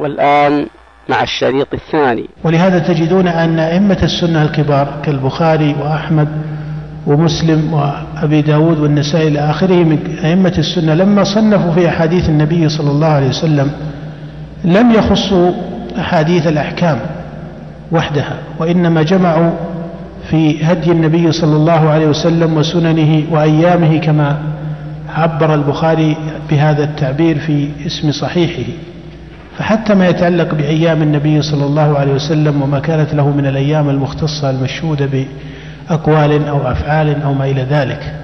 والآن مع الشريط الثاني. ولهذا تجدون أن أئمة السنة الكبار كالبخاري وأحمد ومسلم وأبي داود والنسائي إلى آخره من أئمة السنة لما صنفوا في أحاديث النبي صلى الله عليه وسلم لم يخصوا أحاديث الأحكام وحدها وإنما جمعوا في هدي النبي صلى الله عليه وسلم وسننه وأيامه كما عبر البخاري بهذا التعبير في اسم صحيحه. فحتى ما يتعلق بأيام النبي صلى الله عليه وسلم وما كانت له من الأيام المختصة المشهودة بأقوال أو أفعال أو ما إلى ذلك.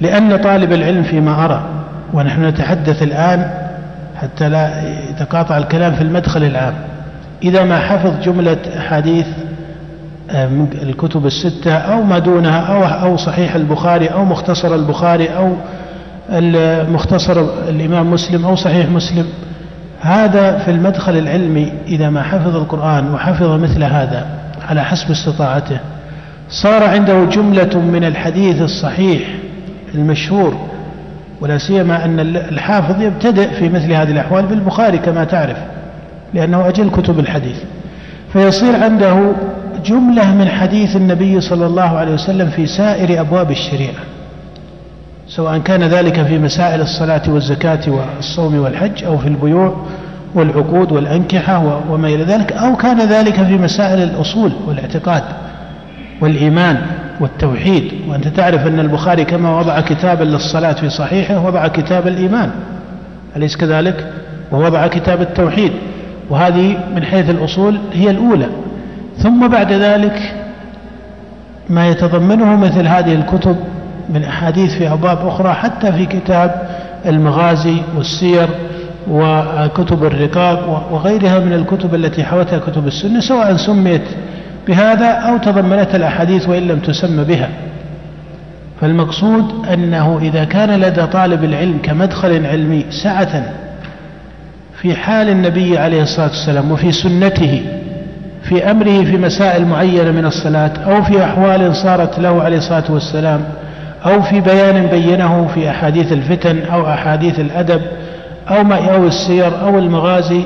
لأن طالب العلم فيما أرى ونحن نتحدث الآن حتى لا يتقاطع الكلام في المدخل العام. إذا ما حفظ جملة أحاديث آه، من الكتب الستة أو ما دونها أو أو صحيح البخاري أو مختصر البخاري أو مختصر الإمام مسلم أو صحيح مسلم هذا في المدخل العلمي إذا ما حفظ القرآن وحفظ مثل هذا على حسب استطاعته صار عنده جملة من الحديث الصحيح المشهور ولا سيما أن الحافظ يبتدئ في مثل هذه الأحوال بالبخاري كما تعرف لأنه أجل كتب الحديث. فيصير عنده جملة من حديث النبي صلى الله عليه وسلم في سائر أبواب الشريعة. سواء كان ذلك في مسائل الصلاة والزكاة والصوم والحج أو في البيوع والعقود والأنكحة وما إلى ذلك أو كان ذلك في مسائل الأصول والاعتقاد والإيمان والتوحيد. وأنت تعرف أن البخاري كما وضع كتابا للصلاة في صحيحه وضع كتاب الإيمان. أليس كذلك؟ ووضع كتاب التوحيد. وهذه من حيث الأصول هي الأولى. ثم بعد ذلك ما يتضمنه مثل هذه الكتب من أحاديث في أبواب أخرى حتى في كتاب المغازي والسير وكتب الرقاق وغيرها من الكتب التي حوتها كتب السنة سواء سميت بهذا أو تضمنت الأحاديث وإن لم تسمى بها. فالمقصود أنه إذا كان لدى طالب العلم كمدخل علمي سعة في حال النبي عليه الصلاة والسلام وفي سنته في أمره في مسائل معينة من الصلاة أو في أحوال صارت له عليه الصلاة والسلام أو في بيان بينه في أحاديث الفتن أو أحاديث الأدب أو ما أو السير أو المغازي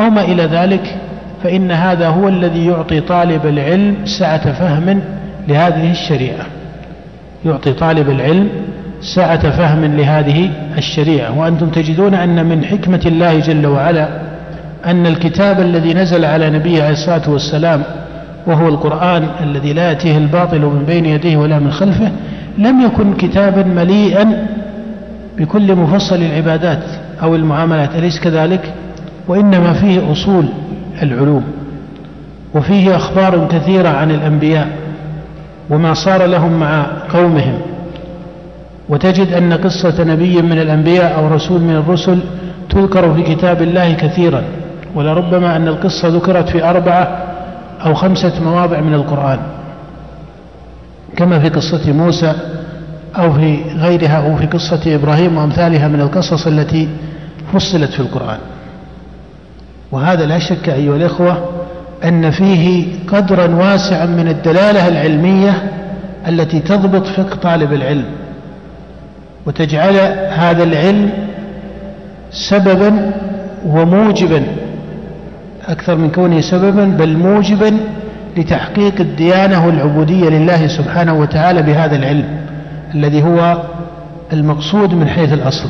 أو ما إلى ذلك فإن هذا هو الذي يعطي طالب العلم سعة فهم لهذه الشريعة. يعطي طالب العلم سعة فهم لهذه الشريعة. وأنتم تجدون أن من حكمة الله جل وعلا أن الكتاب الذي نزل على نبيه عليه الصلاة والسلام وهو القرآن الذي لا يأتيه الباطل من بين يديه ولا من خلفه لم يكن كتابا مليئا بكل مفصل العبادات أو المعاملات أليس كذلك؟ وإنما فيه أصول العلوم وفيه أخبار كثيرة عن الأنبياء وما صار لهم مع قومهم. وتجد أن قصة نبي من الأنبياء أو رسول من الرسل تذكر في كتاب الله كثيرا ولربما أن القصة ذكرت في أربعة أو خمسة مواضع من القرآن. كما في قصة موسى أو في غيرها أو في قصة إبراهيم وأمثالها من القصص التي فصلت في القرآن. وهذا لا شك أيها الإخوة أن فيه قدرا واسعا من الدلالة العلمية التي تضبط فقه طالب العلم وتجعل هذا العلم سببا وموجبا أكثر من كونه سببا بل موجبا لتحقيق الديانة والعبودية لله سبحانه وتعالى بهذا العلم الذي هو المقصود من حيث الأصل.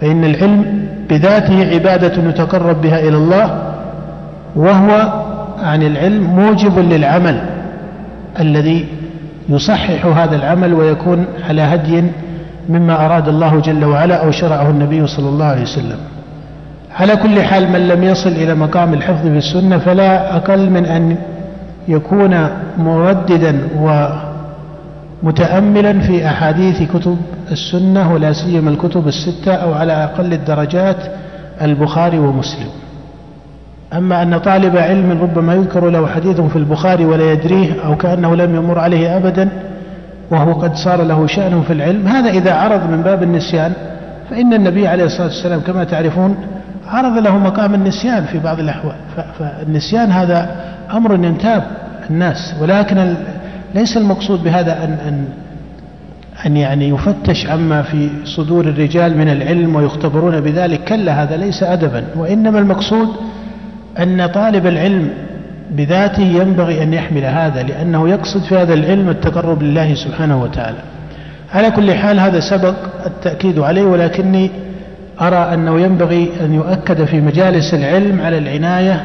فإن العلم بذاته عبادة يتقرب بها إلى الله وهو عن العلم موجب للعمل الذي يصحح هذا العمل ويكون على هدي مما أراد الله جل وعلا أو شرعه النبي صلى الله عليه وسلم. على كل حال من لم يصل إلى مقام الحفظ في السنة فلا أقل من أن يكون مرددا ومتأملا في أحاديث كتب السنة ولا سيما الكتب الستة أو على أقل الدرجات البخاري ومسلم. أما أن طالب علم ربما يذكر له حديث في البخاري ولا يدريه أو كأنه لم يمر عليه أبدا وهو قد صار له شأن في العلم هذا إذا عرض من باب النسيان فإن النبي عليه الصلاة والسلام كما تعرفون عرض له مقام النسيان في بعض الأحوال. فالنسيان هذا أمر ينتاب الناس ولكن ليس المقصود بهذا أن, أن أن يعني يفتش عما في صدور الرجال من العلم ويختبرون بذلك كلا هذا ليس أدبا وإنما المقصود أن طالب العلم بذاته ينبغي أن يحمل هذا لأنه يقصد في هذا العلم التقرب لله سبحانه وتعالى. على كل حال هذا سبق التأكيد عليه ولكني أرى أنه ينبغي أن يؤكد في مجالس العلم على العناية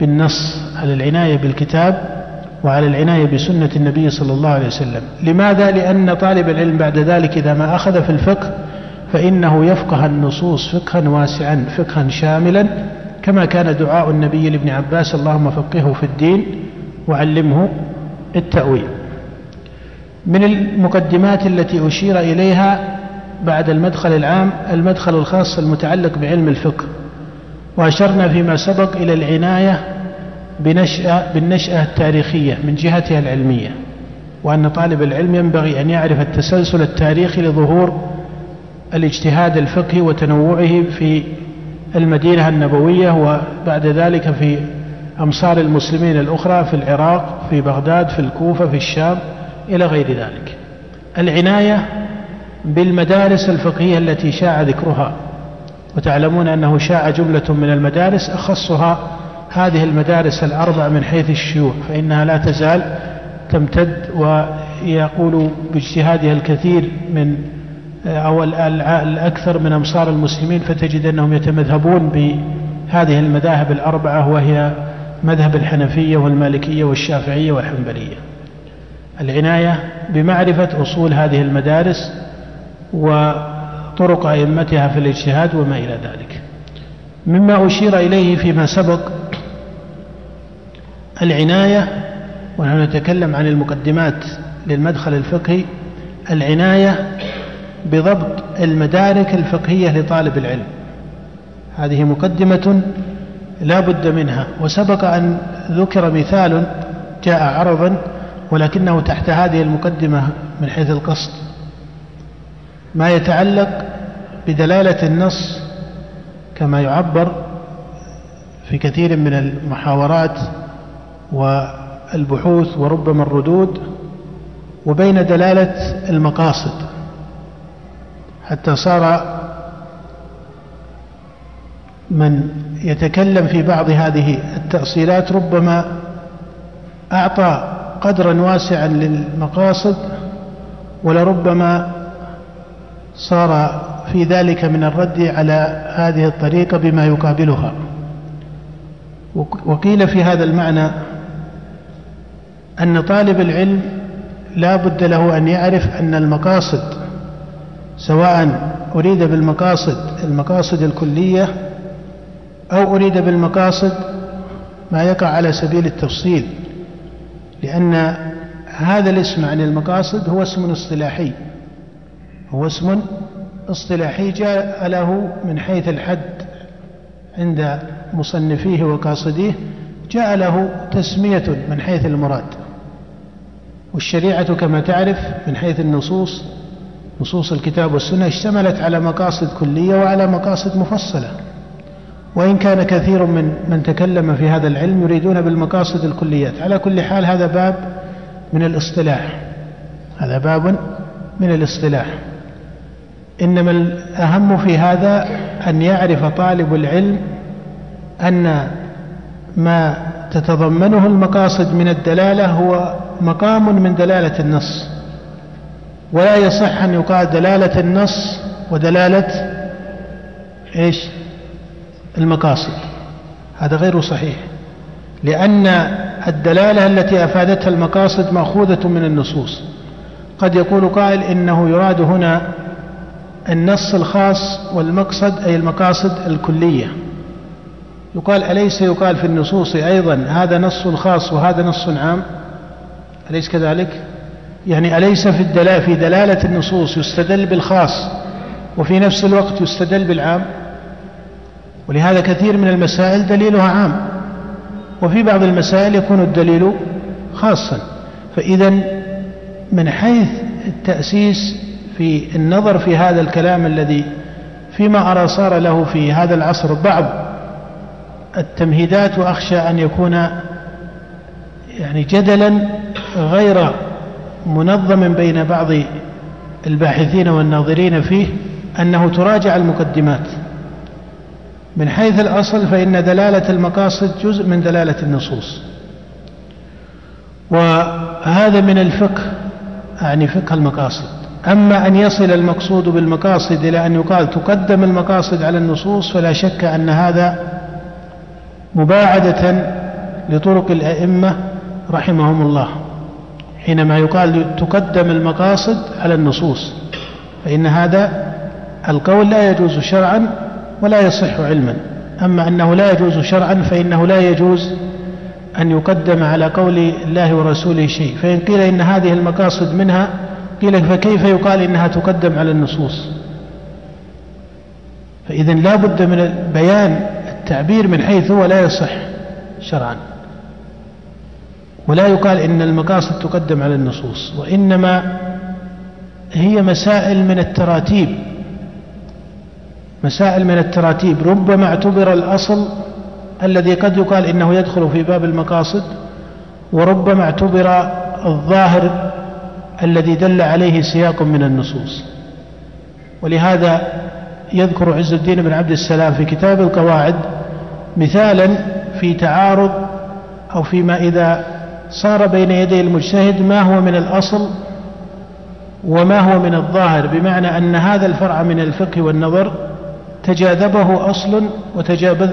بالنص. على العناية بالكتاب وعلى العناية بسنة النبي صلى الله عليه وسلم. لماذا؟ لأن طالب العلم بعد ذلك إذا ما أخذ في الفقه فإنه يفقه النصوص فقها واسعا فقها شاملا كما كان دعاء النبي لابن عباس اللهم فقهه في الدين وعلمه التأويل. من المقدمات التي أشير إليها بعد المدخل العام المدخل الخاص المتعلق بعلم الفقه. وأشرنا فيما سبق إلى العناية بنشأة بالنشأة التاريخية من جهتها العلمية وأن طالب العلم ينبغي أن يعرف التسلسل التاريخي لظهور الاجتهاد الفقهي وتنوعه في المدينة النبوية وبعد ذلك في أمصار المسلمين الأخرى في العراق في بغداد في الكوفة في الشام إلى غير ذلك. العناية بالمدارس الفقهية التي شاع ذكرها وتعلمون أنه شاع جملة من المدارس أخصها هذه المدارس الأربع من حيث الشيوع فإنها لا تزال تمتد ويقول باجتهادها الكثير من أو الأكثر من أمصار المسلمين فتجد أنهم يتمذهبون بهذه المذاهب الأربعة وهي مذهب الحنفية والمالكية والشافعية والحنبلية. العناية بمعرفة أصول هذه المدارس وطرق أئمتها في الاجتهاد وما إلى ذلك. مما أشير إليه فيما سبق العناية ونحن نتكلم عن المقدمات للمدخل الفقهي العناية بضبط المدارك الفقهية لطالب العلم. هذه مقدمة لا بد منها وسبق أن ذكر مثال جاء عرضا ولكنه تحت هذه المقدمة من حيث القصد. ما يتعلق بدلالة النص كما يعبر في كثير من المحاورات والبحوث وربما الردود وبين دلالة المقاصد حتى صار من يتكلم في بعض هذه التأصيلات ربما أعطى قدرا واسعا للمقاصد ولربما صار في ذلك من الرد على هذه الطريقة بما يقابلها. وقيل في هذا المعنى أن طالب العلم لا بد له أن يعرف أن المقاصد سواء أريد بالمقاصد المقاصد الكلية أو أريد بالمقاصد ما يقع على سبيل التفصيل لأن هذا الاسم عن المقاصد هو اسم اصطلاحي هو اسم اصطلاحي جاء له من حيث الحد عند مصنفيه وقاصديه جاء له تسمية من حيث المراد. والشريعة كما تعرف من حيث النصوص نصوص الكتاب والسنة اشتملت على مقاصد كلية وعلى مقاصد مفصلة. وإن كان كثير من من تكلم في هذا العلم يريدون بالمقاصد الكليات. على كل حال هذا باب من الاصطلاح. هذا باب من الاصطلاح. إنما الأهم في هذا أن يعرف طالب العلم أن ما تتضمنه المقاصد من الدلالة هو مقام من دلالة النص. ولا يصح أن يقال دلالة النص ودلالة إيش؟ المقاصد. هذا غير صحيح. لأن الدلالة التي أفادتها المقاصد مأخوذة من النصوص. قد يقول قائل إنه يراد هنا النص الخاص والمقصد أي المقاصد الكلية. يقال أليس يقال في النصوص أيضا هذا نص خاص وهذا نص عام؟ أليس كذلك؟ يعني أليس في الدلالة في دلالة النصوص يستدل بالخاص وفي نفس الوقت يستدل بالعام؟ ولهذا كثير من المسائل دليلها عام وفي بعض المسائل يكون الدليل خاصا. فإذا من حيث التأسيس في النظر في هذا الكلام الذي فيما أرى صار له في هذا العصر بعض التمهيدات وأخشى أن يكون يعني جدلا غير منظم بين بعض الباحثين والناظرين فيه أنه تراجع المقدمات. من حيث الأصل فإن دلالة المقاصد جزء من دلالة النصوص. وهذا من الفقه يعني فقه المقاصد. أما أن يصل المقصود بالمقاصد إلى أن يقال تقدم المقاصد على النصوص فلا شك أن هذا مباعدة لطرق الأئمة رحمهم الله. حينما يقال تقدم المقاصد على النصوص فإن هذا القول لا يجوز شرعا ولا يصح علما. أما أنه لا يجوز شرعا فإنه لا يجوز أن يقدم على قول الله ورسوله شيء. فإن قيل إن هذه المقاصد منها قيل فكيف يقال إنها تقدم على النصوص؟ فإذا لا بد من بيان التعبير من حيث هو لا يصح شرعا. ولا يقال إن المقاصد تقدم على النصوص وإنما هي مسائل من التراتيب. مسائل من التراتيب. ربما اعتبر الأصل الذي قد يقال إنه يدخل في باب المقاصد وربما اعتبر الظاهر الذي دل عليه سياق من النصوص. ولهذا يذكر عز الدين بن عبد السلام في كتاب القواعد مثالا في تعارض أو فيما إذا صار بين يدي المجتهد ما هو من الأصل وما هو من الظاهر بمعنى أن هذا الفرع من الفقه والنظر تجاذبه أصل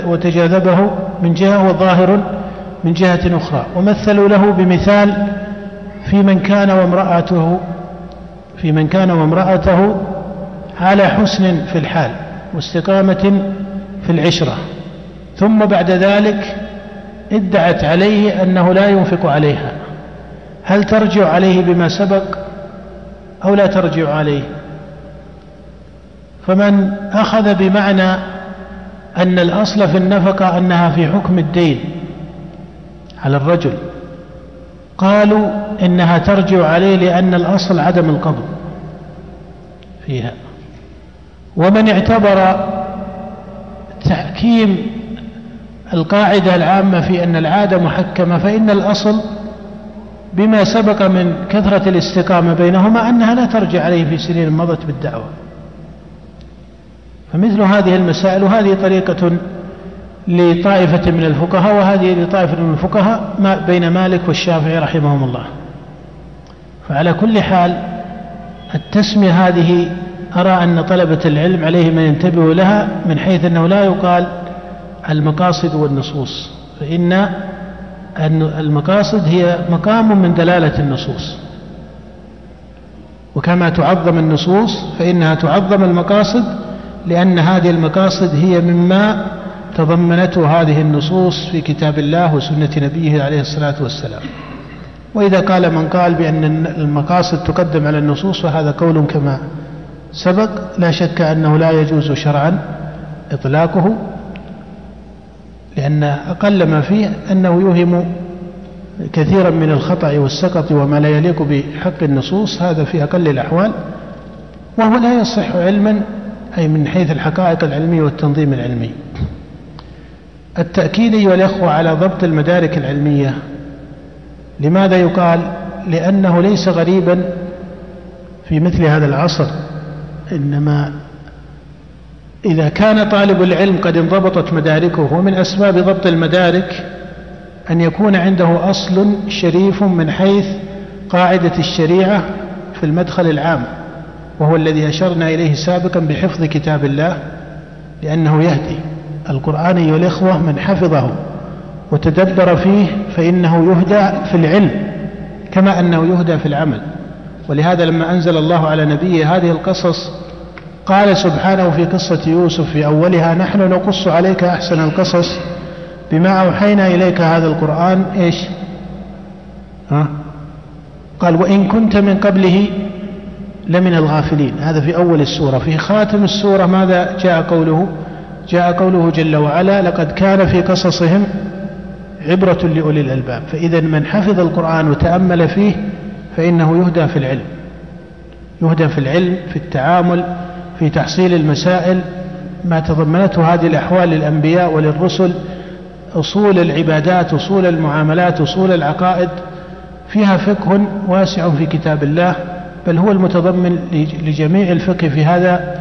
وتجاذبه من جهة وظاهر من جهة أخرى. ومثلوا له بمثال في من كان وامرأته في من كان وامرأته على حسن في الحال واستقامة في العشرة. ثم بعد ذلك ادعت عليه أنه لا ينفق عليها. هل ترجع عليه بما سبق أو لا ترجع عليه؟ فمن أخذ بمعنى أن الأصل في النفقة أنها في حكم الدين على الرجل. قالوا إنها ترجع عليه لأن الأصل عدم القبض فيها. ومن اعتبر تحكيم القاعدة العامة في أن العادة محكمة فإن الأصل بما سبق من كثرة الاستقامة بينهما أنها لا ترجع عليه في سنين مضت بالدعوة. فمثل هذه المسائل وهذه طريقة لطائفة من الفقهاء وهذه لطائفة من الفقهاء ما بين مالك والشافعي رحمهم الله. فعلى كل حال التسمية هذه أرى أن طلبة العلم عليهم أن ينتبهوا لها من حيث أنه لا يقال المقاصد والنصوص. فإن المقاصد هي مقام من دلالة النصوص. وكما تعظم النصوص فإنها تعظم المقاصد لأن هذه المقاصد هي مما تضمنته هذه النصوص في كتاب الله وسنة نبيه عليه الصلاة والسلام. وإذا قال من قال بأن المقاصد تقدم على النصوص فهذا قول كما سبق. لا شك أنه لا يجوز شرعا إطلاقه. لأن أقل ما فيه أنه يوهم كثيرا من الخطأ والسقط وما لا يليق بحق النصوص هذا في أقل الأحوال وهو لا يصح علما أي من حيث الحقائق العلمية والتنظيم العلمي. التأكيد أيها الأخوة على ضبط المدارك العلمية. لماذا يقال؟ لأنه ليس غريبا في مثل هذا العصر إنما إذا كان طالب العلم قد انضبطت مداركه ومن أسباب ضبط المدارك أن يكون عنده أصل شريف من حيث قاعدة الشريعة في المدخل العام وهو الذي أشرنا إليه سابقا بحفظ كتاب الله لأنه يهدي. القرآن أيها الإخوة من حفظه وتدبر فيه فإنه يهدى في العلم كما أنه يهدى في العمل. ولهذا لما أنزل الله على نبيه هذه القصص قال سبحانه في قصة يوسف في أولها نحن نقص عليك أحسن القصص بما أوحينا إليك هذا القرآن. إيش؟ ها؟ قال وإن كنت من قبله لمن الغافلين. هذا في أول السورة. في خاتم السورة ماذا جاء قوله؟ جاء قوله جل وعلا لقد كان في قصصهم عبرة لأولي الألباب. فإذا من حفظ القرآن وتأمل فيه فإنه يهدى في العلم يهدى في العلم في التعامل في تحصيل المسائل ما تضمنته هذه الأحوال للأنبياء وللرسل أصول العبادات أصول المعاملات أصول العقائد فيها فقه واسع في كتاب الله بل هو المتضمن لجميع الفقه في هذا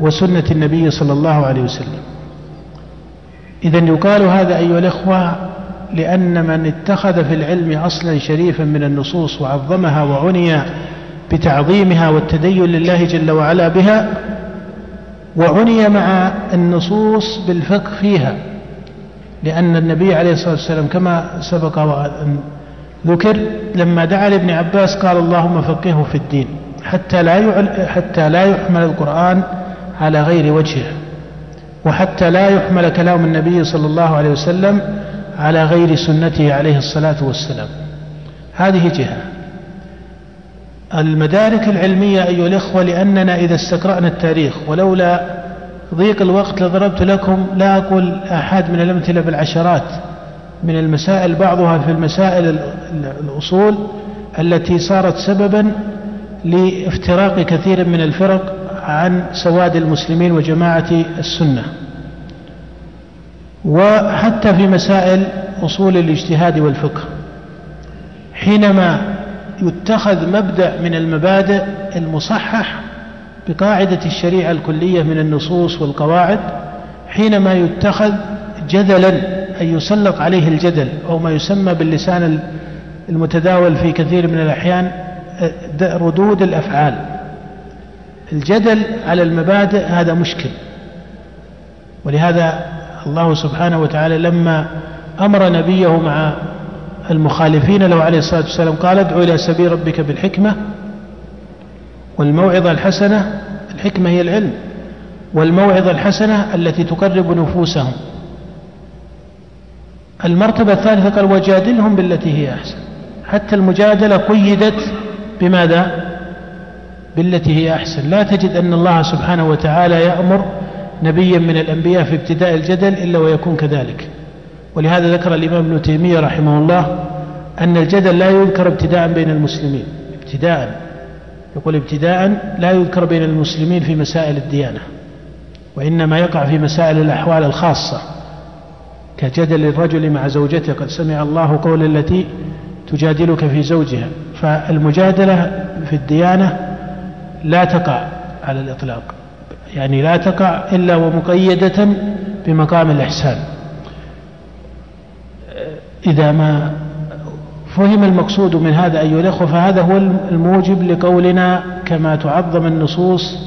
وسنة النبي صلى الله عليه وسلم. إذا يقال هذا أيها الإخوة لأن من اتخذ في العلم أصلا شريفا من النصوص وعظمها وعني بتعظيمها والتدين لله جل وعلا بها وعني مع النصوص بالفقه فيها لأن النبي عليه الصلاة والسلام كما سبق وأن ذكر لما دعا لابن عباس قال اللهم فقهه في الدين حتى لا حتى لا يحمل القرآن على غير وجهه وحتى لا يحمل كلام النبي صلى الله عليه وسلم على غير سنته عليه الصلاة والسلام. هذه جهة. المدارك العلمية أيها الإخوة لأننا إذا استقرأنا التاريخ ولولا ضيق الوقت لضربت لكم لا أقول أحد من الأمثلة بالعشرات من المسائل بعضها في المسائل الأصول التي صارت سببا لافتراق كثير من الفرق عن سواد المسلمين وجماعة السنة. وحتى في مسائل أصول الاجتهاد والفقه حينما يتخذ مبدأ من المبادئ المصحح بقاعدة الشريعة الكلية من النصوص والقواعد حينما يتخذ جدلا أن يسلط عليه الجدل أو ما يسمى باللسان المتداول في كثير من الأحيان ردود الأفعال. الجدل على المبادئ هذا مشكل. ولهذا الله سبحانه وتعالى لما أمر نبيه مع المخالفين له عليه الصلاة والسلام قال ادعو إلى سبيل ربك بالحكمة والموعظة الحسنة الحكمة هي العلم والموعظة الحسنة التي تقرب نفوسهم. المرتبة الثالثة قال وجادلهم بالتي هي أحسن. حتى المجادلة قيدت بماذا؟ بالتي هي أحسن. لا تجد أن الله سبحانه وتعالى يأمر نبيا من الأنبياء في ابتداء الجدل إلا ويكون كذلك. ولهذا ذكر الإمام ابن تيمية رحمه الله أن الجدل لا يذكر ابتداء بين المسلمين. ابتداء. يقول ابتداء لا يذكر بين المسلمين في مسائل الديانة وإنما يقع في مسائل الأحوال الخاصة. كجدل الرجل مع زوجته قد سمع الله قول التي تجادلك في زوجها. فالمجادلة في الديانة لا تقع على الإطلاق. يعني لا تقع إلا ومقيدة بمقام الإحسان. إذا ما فهم المقصود من هذا أيها الأخوة فهذا هو الموجب لقولنا كما تعظم النصوص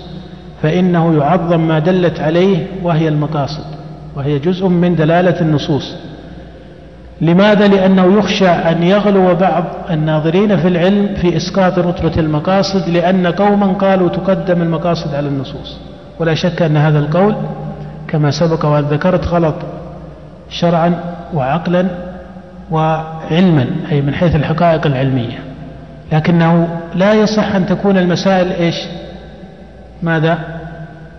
فإنه يعظم ما دلت عليه وهي المقاصد وهي جزء من دلالة النصوص لماذا؟ لأنه يخشى أن يغلو بعض الناظرين في العلم في إسقاط رتبة المقاصد لأن قوما قالوا تقدم المقاصد على النصوص ولا شك أن هذا القول كما سبق وأن ذكرت غلط شرعا وعقلا وعلما أي من حيث الحقائق العلمية. لكنه لا يصح أن تكون المسائل إيش؟ ماذا؟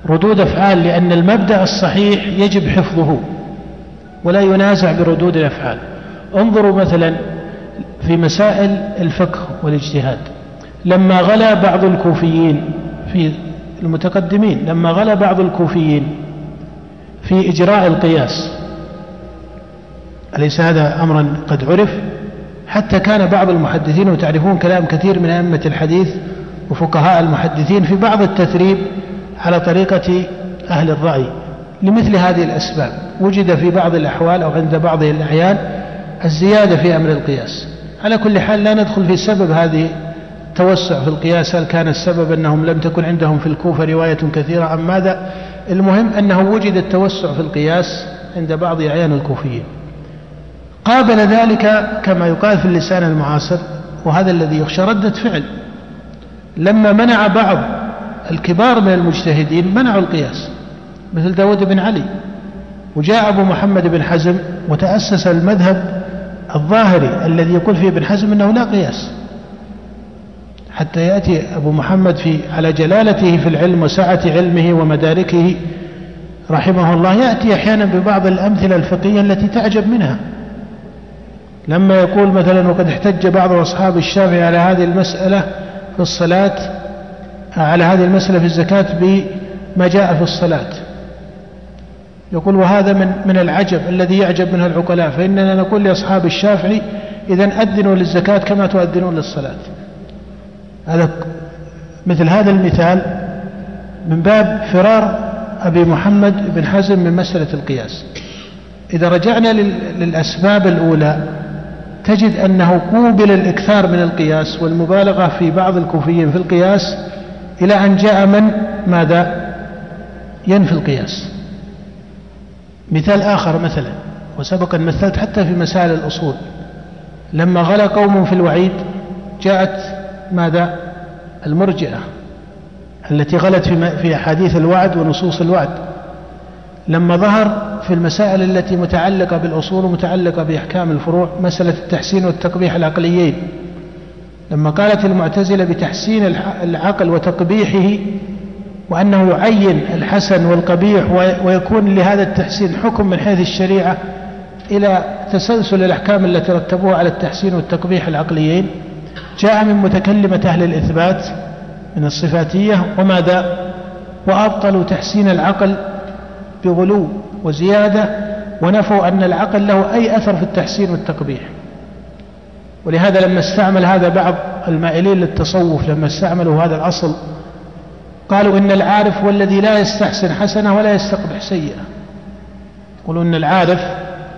ردود أفعال لأن المبدأ الصحيح يجب حفظه ولا ينازع بردود الأفعال. انظروا مثلا في مسائل الفقه والاجتهاد. لما غلا بعض الكوفيين في المتقدمين لما غلا بعض الكوفيين في إجراء القياس أليس هذا أمرا قد عرف؟ حتى كان بعض المحدثين وتعرفون كلام كثير من أئمة الحديث وفقهاء المحدثين في بعض التثريب على طريقة أهل الرأي. لمثل هذه الأسباب وجد في بعض الأحوال أو عند بعض الأعيان الزيادة في أمر القياس. على كل حال لا ندخل في سبب هذه التوسع في القياس. هل كان السبب أنهم لم تكن عندهم في الكوفة رواية كثيرة عن ماذا؟ المهم أنه وجد التوسع في القياس عند بعض أعيان الكوفيين. قابل ذلك كما يقال في اللسان المعاصر وهذا الذي يخشى ردة فعل. لما منع بعض الكبار من المجتهدين منعوا القياس مثل داود بن علي. وجاء أبو محمد بن حزم وتأسس المذهب الظاهري الذي يقول فيه ابن حزم أنه لا قياس. حتى يأتي أبو محمد في على جلالته في العلم وسعة علمه ومداركه رحمه الله. يأتي أحيانا ببعض الأمثلة الفقهية التي تعجب منها. لما يقول مثلا وقد احتج بعض أصحاب الشافعي على هذه المسألة في الصلاة على هذه المسألة في الزكاة بما جاء في الصلاة. يقول وهذا من من العجب الذي يعجب منه العقلاء فإننا نقول لأصحاب الشافعي إذا أذنوا للزكاة كما تؤذنون للصلاة. هذا مثل هذا المثال من باب فرار أبي محمد بن حزم من مسألة القياس. إذا رجعنا للأسباب الأولى تجد أنه قوبل الإكثار من القياس والمبالغة في بعض الكوفيين في القياس إلى أن جاء من؟ ماذا؟ ينفي القياس. مثال آخر مثلا وسبق أن مثلت حتى في مسائل الأصول. لما غلا قوم في الوعيد جاءت ماذا؟ المرجئة التي غلت في أحاديث الوعد ونصوص الوعد. لما ظهر في المسائل التي متعلقة بالأصول ومتعلقة بأحكام الفروع مسألة التحسين والتقبيح العقليين. لما قالت المعتزلة بتحسين العقل وتقبيحه وأنه يعين الحسن والقبيح ويكون لهذا التحسين حكم من حيث الشريعة إلى تسلسل الأحكام التي رتبوها على التحسين والتقبيح العقليين جاء من متكلمة أهل الإثبات من الصفاتية وماذا؟ وأبطلوا تحسين العقل بغلو وزيادة ونفوا أن العقل له أي أثر في التحسين والتقبيح. ولهذا لما استعمل هذا بعض المائلين للتصوف لما استعملوا هذا الأصل قالوا إن العارف هو الذي لا يستحسن حسنة ولا يستقبح سيئة. يقولون أن العارف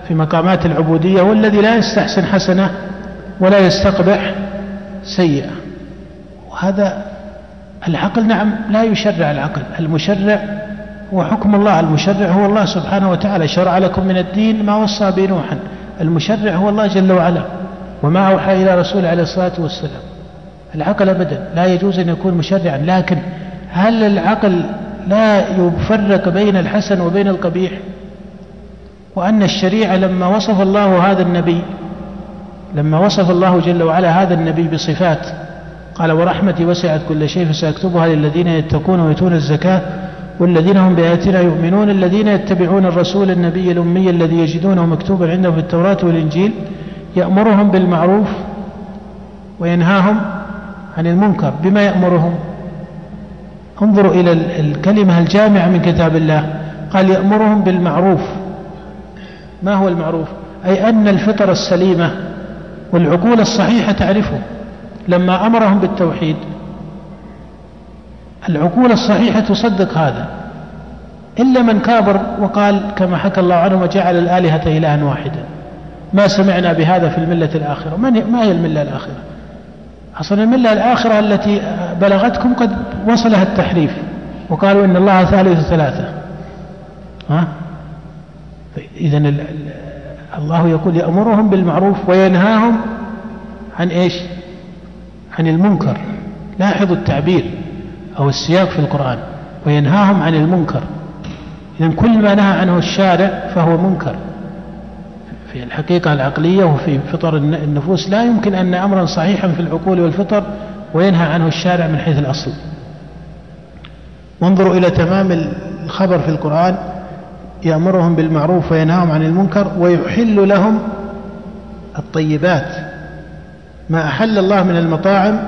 في مقامات العبودية هو الذي لا يستحسن حسنة ولا يستقبح سيئة. وهذا العقل نعم لا يشرع العقل المشرع هو حكم الله المشرع هو الله سبحانه وتعالى. شرع لكم من الدين ما وصى به نوحا. المشرع هو الله جل وعلا. وما أوحى إلى رسول عليه الصلاة والسلام. العقل أبدا. لا يجوز أن يكون مشرعا. لكن هل العقل لا يفرق بين الحسن وبين القبيح؟ وأن الشريعة لما وصف الله هذا النبي لما وصف الله جل وعلا هذا النبي بصفات قال ورحمتي وسعت كل شيء فسأكتبها للذين يتقون ويؤتون الزكاة والذين هم بآياتنا يؤمنون الذين يتبعون الرسول النبي الأمي الذي يجدونه مكتوبا عندهم في التوراة والإنجيل يأمرهم بالمعروف وينهاهم عن المنكر بما يأمرهم. انظروا إلى الكلمة الجامعة من كتاب الله. قال يأمرهم بالمعروف. ما هو المعروف؟ أي أن الفطر السليمة والعقول الصحيحة تعرفه. لما أمرهم بالتوحيد العقول الصحيحة تصدق هذا. إلا من كابر وقال كما حكى الله عنه وجعل الآلهة إلها واحدا. ما سمعنا بهذا في الملة الآخرة. ما هي الملة الآخرة؟ أصلا الملة الآخرة التي بلغتكم قد وصلها التحريف وقالوا إن الله ثالث ثلاثة. ها؟ إذا الله يقول يأمرهم بالمعروف وينهاهم عن إيش؟ عن المنكر. لاحظوا التعبير. أو السياق في القرآن وينهاهم عن المنكر. إذا كل ما نهى عنه الشارع فهو منكر. في الحقيقة العقلية وفي فطر النفوس لا يمكن أن أمرا صحيحا في العقول والفطر وينهى عنه الشارع من حيث الأصل. وانظروا إلى تمام الخبر في القرآن يأمرهم بالمعروف وينهاهم عن المنكر ويحل لهم الطيبات. ما أحل الله من المطاعم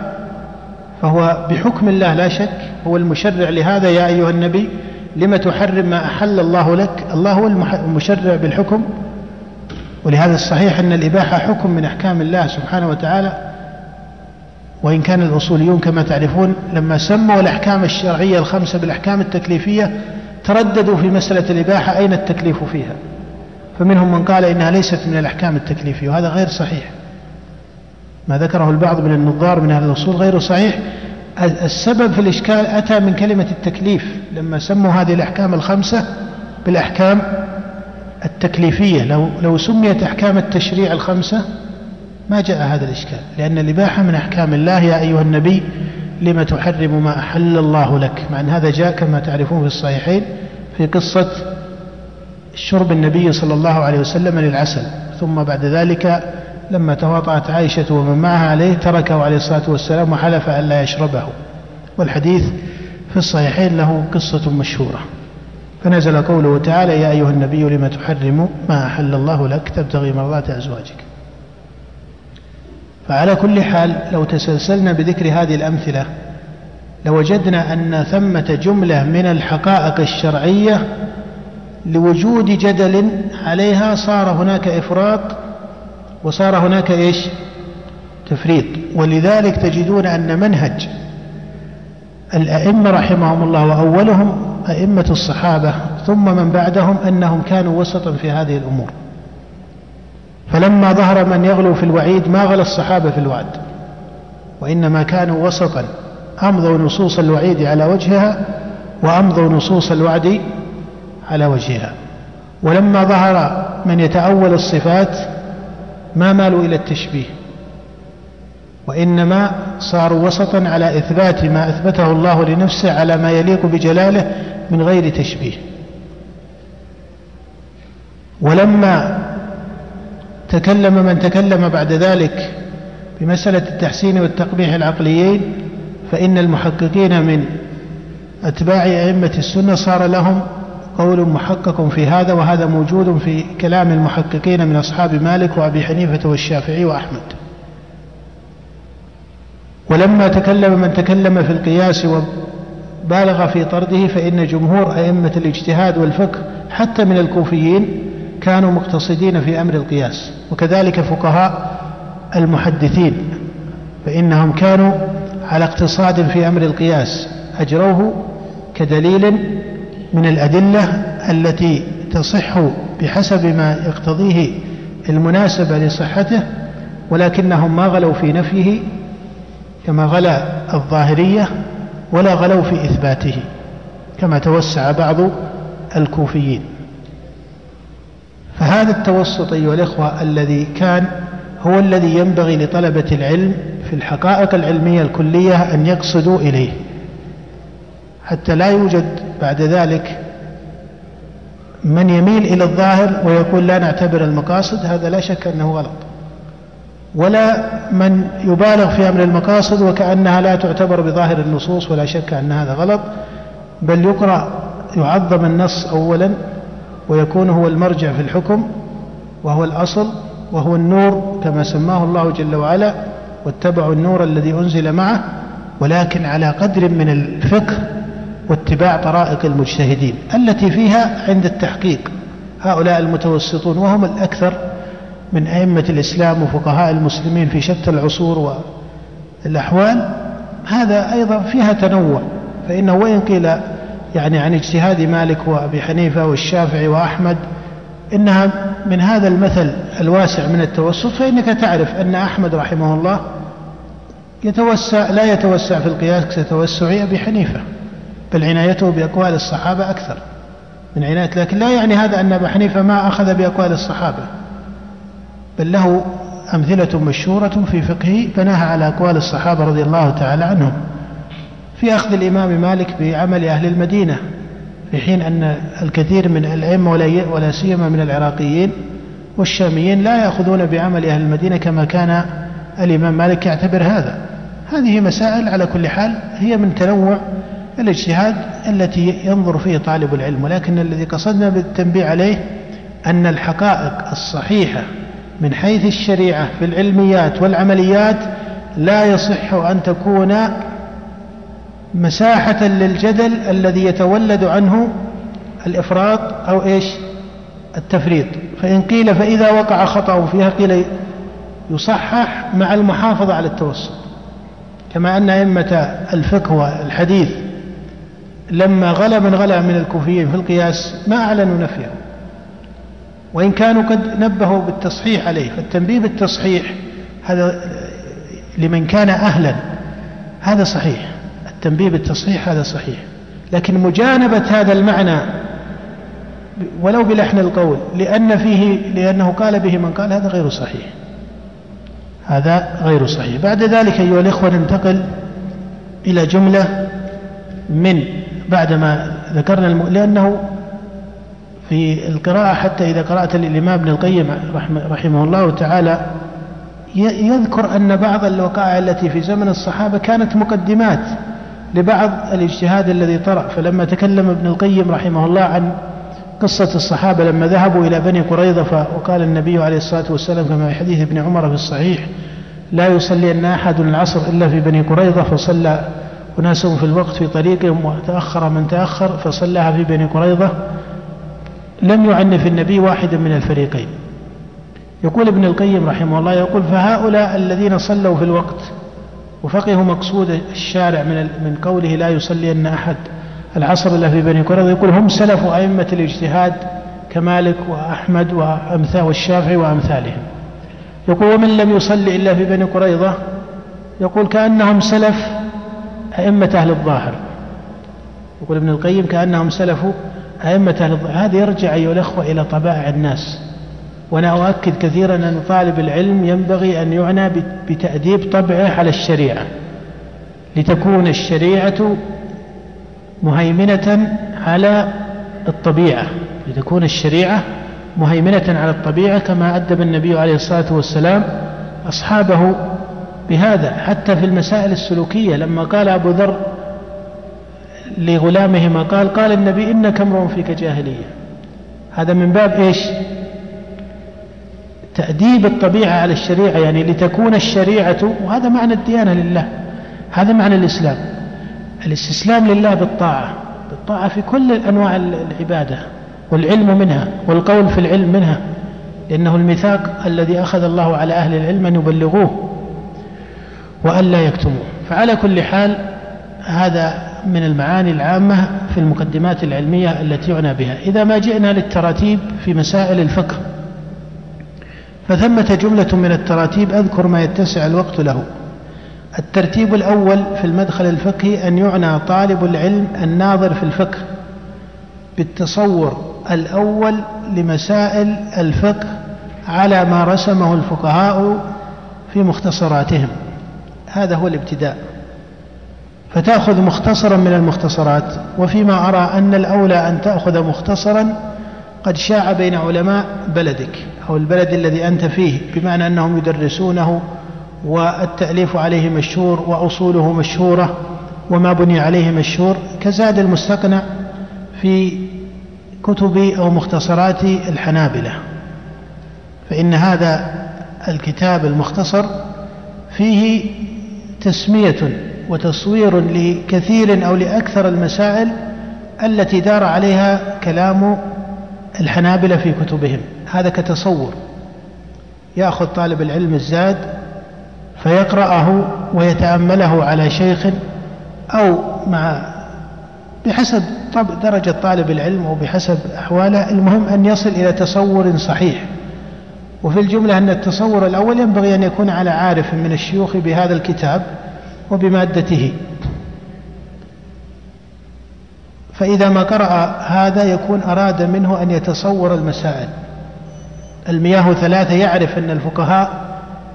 فهو بحكم الله لا شك هو المشرع لهذا يا أيها النبي لم تحرم ما أحل الله لك؟ الله هو المشرع بالحكم؟ ولهذا الصحيح أن الإباحة حكم من أحكام الله سبحانه وتعالى. وإن كان الأصوليون كما تعرفون لما سموا الأحكام الشرعية الخمسة بالأحكام التكليفية ترددوا في مسألة الإباحة أين التكليف فيها؟ فمنهم من قال إنها ليست من الأحكام التكليفية وهذا غير صحيح. ما ذكره البعض من النظار من أهل الأصول غير صحيح. السبب في الإشكال أتى من كلمة التكليف. لما سموا هذه الأحكام الخمسة بالأحكام التكليفية لو, لو سميت أحكام التشريع الخمسة ما جاء هذا الإشكال. لأن الإباحة من أحكام الله يا أيها النبي لم تحرم ما أحل الله لك؟ مع أن هذا جاء كما تعرفون في الصحيحين في قصة شرب النبي صلى الله عليه وسلم للعسل. ثم بعد ذلك لما تواطأت عائشة ومن معها عليه تركه عليه الصلاة والسلام وحلف أن لا يشربه. والحديث في الصحيحين له قصة مشهورة. فنزل قوله تعالى يا أيها النبي لم تحرم ما أحل الله لك تبتغي مرضات أزواجك. فعلى كل حال لو تسلسلنا بذكر هذه الأمثلة لوجدنا أن ثمة جملة من الحقائق الشرعية لوجود جدل عليها صار هناك إفراط وصار هناك إيش؟ تفريط. ولذلك تجدون أن منهج الأئمة رحمهم الله وأولهم أئمة الصحابة ثم من بعدهم أنهم كانوا وسطا في هذه الأمور. فلما ظهر من يغلو في الوعيد ما غلى الصحابة في الوعد وإنما كانوا وسطا. أمضوا نصوص الوعيد على وجهها وأمضوا نصوص الوعد على وجهها. ولما ظهر من يتأول الصفات ما مالوا إلى التشبيه وإنما صاروا وسطا على إثبات ما أثبته الله لنفسه على ما يليق بجلاله من غير تشبيه. ولما تكلم من تكلم بعد ذلك بمسألة التحسين والتقبيح العقليين فإن المحققين من أتباع أئمة السنة صار لهم قول محقق في هذا وهذا موجود في كلام المحققين من أصحاب مالك وأبي حنيفة والشافعي وأحمد. ولما تكلم من تكلم في القياس وبالغ في طرده فإن جمهور أئمة الاجتهاد والفقه حتى من الكوفيين كانوا مقتصدين في أمر القياس وكذلك فقهاء المحدثين فإنهم كانوا على اقتصاد في أمر القياس أجروه كدليل من الأدلة التي تصح بحسب ما يقتضيه المناسبة لصحته ولكنهم ما غلوا في نفيه كما غلا الظاهرية ولا غلوا في إثباته كما توسع بعض الكوفيين. فهذا التوسط أيها الإخوة الذي كان هو الذي ينبغي لطلبة العلم في الحقائق العلمية الكلية أن يقصدوا إليه. حتى لا يوجد بعد ذلك من يميل إلى الظاهر ويقول لا نعتبر المقاصد هذا لا شك أنه غلط. ولا من يبالغ في أمر المقاصد وكأنها لا تعتبر بظاهر النصوص ولا شك أن هذا غلط بل يقرأ يعظم النص أولا ويكون هو المرجع في الحكم وهو الأصل وهو النور كما سماه الله جل وعلا واتبعوا النور الذي أنزل معه ولكن على قدر من الفقه واتباع طرائق المجتهدين التي فيها عند التحقيق. هؤلاء المتوسطون وهم الأكثر من أئمة الإسلام وفقهاء المسلمين في شتى العصور والأحوال. هذا أيضا فيها تنوع فإنه وإن قيل يعني عن اجتهاد مالك وأبي حنيفة والشافعي وأحمد إنها من هذا المثل الواسع من التوسط فإنك تعرف أن أحمد رحمه الله يتوسع لا يتوسع في القياس كتوسع أبي حنيفة. بل عنايته بأقوال الصحابة أكثر من عناية لكن لا يعني هذا أن أبا حنيفة ما أخذ بأقوال الصحابة بل له أمثلة مشهورة في فقهه بناها على أقوال الصحابة رضي الله تعالى عنهم. في أخذ الإمام مالك بعمل أهل المدينة في حين أن الكثير من الأئمة ولا سيما من العراقيين والشاميين لا يأخذون بعمل أهل المدينة كما كان الإمام مالك يعتبر هذا. هذه مسائل على كل حال هي من تنوع الاجتهاد التي ينظر فيه طالب العلم ولكن الذي قصدنا بالتنبيه عليه أن الحقائق الصحيحة من حيث الشريعة في العلميات والعمليات لا يصح أن تكون مساحة للجدل الذي يتولد عنه الإفراط أو إيش؟ التفريط. فإن قيل فإذا وقع خطأ فيها قيل يصحح مع المحافظة على التوسط. كما أن أئمة الفقه والحديث لما غلا من غلا من الكوفيين في القياس ما أعلنوا نفيه وإن كانوا قد نبهوا بالتصحيح عليه فالتنبيه بالتصحيح هذا لمن كان أهلا هذا صحيح. التنبيه بالتصحيح هذا صحيح. لكن مجانبة هذا المعنى ولو بلحن القول لأن فيه لأنه قال به من قال هذا غير صحيح. هذا غير صحيح. بعد ذلك أيها الإخوة ننتقل إلى جملة من بعدما ذكرنا الم... لأنه في القراءة حتى إذا قرأت للإمام ابن القيم رحمه الله تعالى يذكر أن بعض الوقائع التي في زمن الصحابة كانت مقدمات لبعض الاجتهاد الذي طرأ. فلما تكلم ابن القيم رحمه الله عن قصة الصحابة لما ذهبوا إلى بني قريظة وقال النبي عليه الصلاة والسلام كما في حديث ابن عمر في الصحيح لا يصلي أن أحد العصر إلا في بني قريظة فصلى أناس في الوقت في طريقهم وتأخر من تأخر فصلاها في بني قريظة. لم يعنف النبي واحدا من الفريقين. يقول ابن القيم رحمه الله يقول فهؤلاء الذين صلوا في الوقت وفقهوا مقصود الشارع من من قوله لا يصلي أن أحد العصر إلا في بني قريظة يقول هم سلف أئمة الاجتهاد كمالك وأحمد وأمثال والشافعي وأمثالهم. يقول ومن لم يصلي إلا في بني قريظة؟ يقول كأنهم سلف أئمة أهل الظاهر. يقول ابن القيم كأنهم سلف أئمة أهل الظاهر هذا يرجع أيها الأخوة إلى طبائع الناس. وأنا أؤكد كثيرا أن طالب العلم ينبغي أن يعنى بتأديب طبعه على الشريعة. لتكون الشريعة مهيمنة على الطبيعة. لتكون الشريعة مهيمنة على الطبيعة كما أدب النبي عليه الصلاة والسلام أصحابه بهذا حتى في المسائل السلوكية لما قال أبو ذر لغلامه ما قال قال النبي إنك امرؤ فيك جاهلية. هذا من باب إيش؟ تأديب الطبيعة على الشريعة يعني لتكون الشريعة وهذا معنى الديانة لله هذا معنى الإسلام. الاستسلام لله بالطاعة بالطاعة في كل أنواع العبادة والعلم منها والقول في العلم منها لأنه الميثاق الذي أخذ الله على أهل العلم أن يبلغوه. وأن لا يكتموه. فعلى كل حال هذا من المعاني العامة في المقدمات العلمية التي يعنى بها. إذا ما جئنا للتراتيب في مسائل الفقه فثمة جملة من التراتيب أذكر ما يتسع الوقت له. الترتيب الأول في المدخل الفقهي أن يعنى طالب العلم الناظر في الفقه بالتصور الأول لمسائل الفقه على ما رسمه الفقهاء في مختصراتهم. هذا هو الابتداء. فتأخذ مختصرا من المختصرات وفيما أرى أن الأولى أن تأخذ مختصرا قد شاع بين علماء بلدك أو البلد الذي أنت فيه بمعنى أنهم يدرسونه والتأليف عليه مشهور وأصوله مشهورة وما بني عليه مشهور. كزاد المستقنع في كتب أو مختصرات الحنابلة. فإن هذا الكتاب المختصر فيه تسمية وتصوير لكثير أو لأكثر المسائل التي دار عليها كلام الحنابلة في كتبهم. هذا كتصور. يأخذ طالب العلم الزاد فيقرأه ويتأمله على شيخ أو مع بحسب درجة طالب العلم وبحسب أحواله المهم أن يصل إلى تصور صحيح. وفي الجملة أن التصور الأول ينبغي أن يكون على عارف من الشيوخ بهذا الكتاب وبمادته. فإذا ما قرأ هذا يكون أراد منه أن يتصور المسائل. المياه ثلاثة يعرف أن الفقهاء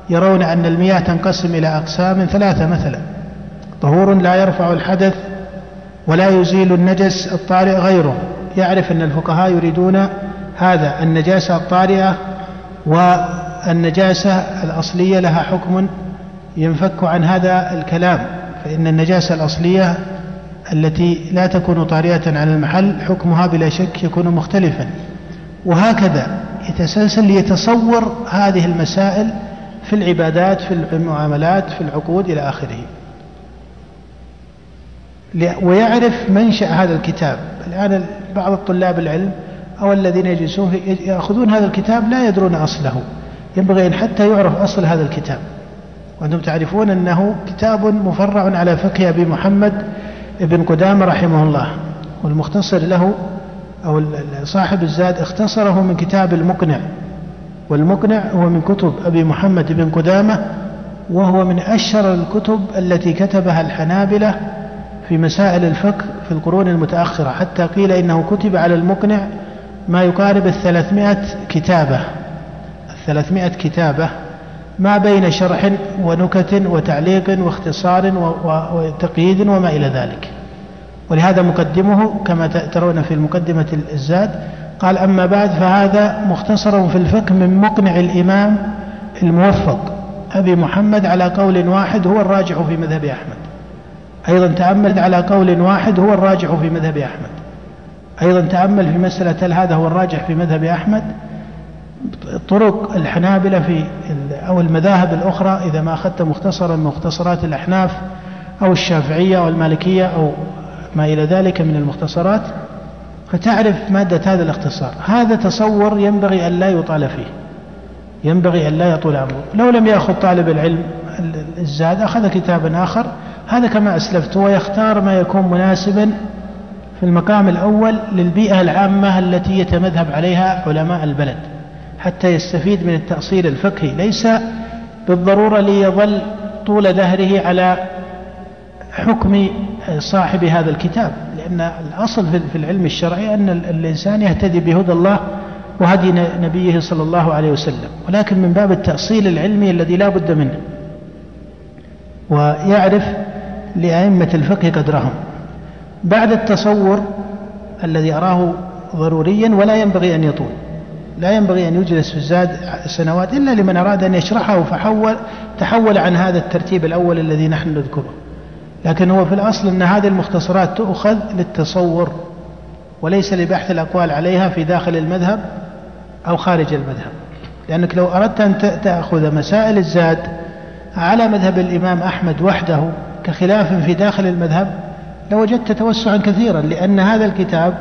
يرون أن المياه تنقسم إلى أقسام ثلاثة مثلا. طهور لا يرفع الحدث ولا يزيل النجس الطارئ غيره. يعرف أن الفقهاء يريدون هذا النجاسة الطارئة والنجاسة الأصلية لها حكم ينفك عن هذا الكلام فإن النجاسة الأصلية التي لا تكون طارئة على المحل حكمها بلا شك يكون مختلفا. وهكذا يتسلسل ليتصور هذه المسائل في العبادات في المعاملات في العقود إلى آخره. ويعرف منشأ هذا الكتاب. الآن بعض الطلاب العلم أو الذين يجلسون يأخذون هذا الكتاب لا يدرون أصله. ينبغي أن حتى يعرف أصل هذا الكتاب. وأنتم تعرفون أنه كتاب مفرع على فقه أبي محمد ابن قدامة رحمه الله. والمختصر له أو صاحب الزاد اختصره من كتاب المقنع. والمقنع هو من كتب أبي محمد بن قدامة وهو من أشهر الكتب التي كتبها الحنابلة في مسائل الفقه في القرون المتأخرة. حتى قيل إنه كتب على المقنع ما يقارب الثلاثمائة كتابة. الثلاثمائة كتابة ما بين شرح ونكت وتعليق واختصار وتقييد وما إلى ذلك. ولهذا مقدمه كما ترون في المقدمة الزاد قال أما بعد فهذا مختصر في الفقه من مقنع الإمام الموفق أبي محمد على قول واحد هو الراجع في مذهب أحمد. أيضا تأمل على قول واحد هو الراجع في مذهب أحمد. أيضا تأمل في مسألة هل هذا هو الراجح في مذهب أحمد؟ طرق الحنابلة في أو المذاهب الأخرى إذا ما أخذت مختصرا مختصرات الأحناف أو الشافعية أو المالكية أو ما إلى ذلك من المختصرات فتعرف مادة هذا الاختصار. هذا تصور ينبغي أن لا يطال فيه. ينبغي أن لا يطول عمره. لو لم يأخذ طالب العلم الزاد أخذ كتابا آخر. هذا كما أسلفت ويختار ما يكون مناسبا في المقام الأول للبيئة العامة التي يتمذهب عليها علماء البلد حتى يستفيد من التأصيل الفقهي. ليس بالضرورة ليظل طول دهره على حكم صاحب هذا الكتاب لأن الأصل في العلم الشرعي أن الإنسان يهتدي بهدى الله وهدي نبيه صلى الله عليه وسلم. ولكن من باب التأصيل العلمي الذي لا بد منه ويعرف لأئمة الفقه قدرهم. بعد التصور الذي أراه ضروريا ولا ينبغي أن يطول. لا ينبغي أن يجلس في الزاد سنوات إلا لمن أراد أن يشرحه فحول تحول عن هذا الترتيب الأول الذي نحن نذكره. لكن هو في الأصل أن هذه المختصرات تؤخذ للتصور وليس لبحث الأقوال عليها في داخل المذهب أو خارج المذهب. لأنك لو أردت أن تأخذ مسائل الزاد على مذهب الإمام أحمد وحده كخلاف في داخل المذهب لوجدت توسعا كثيرا لأن هذا الكتاب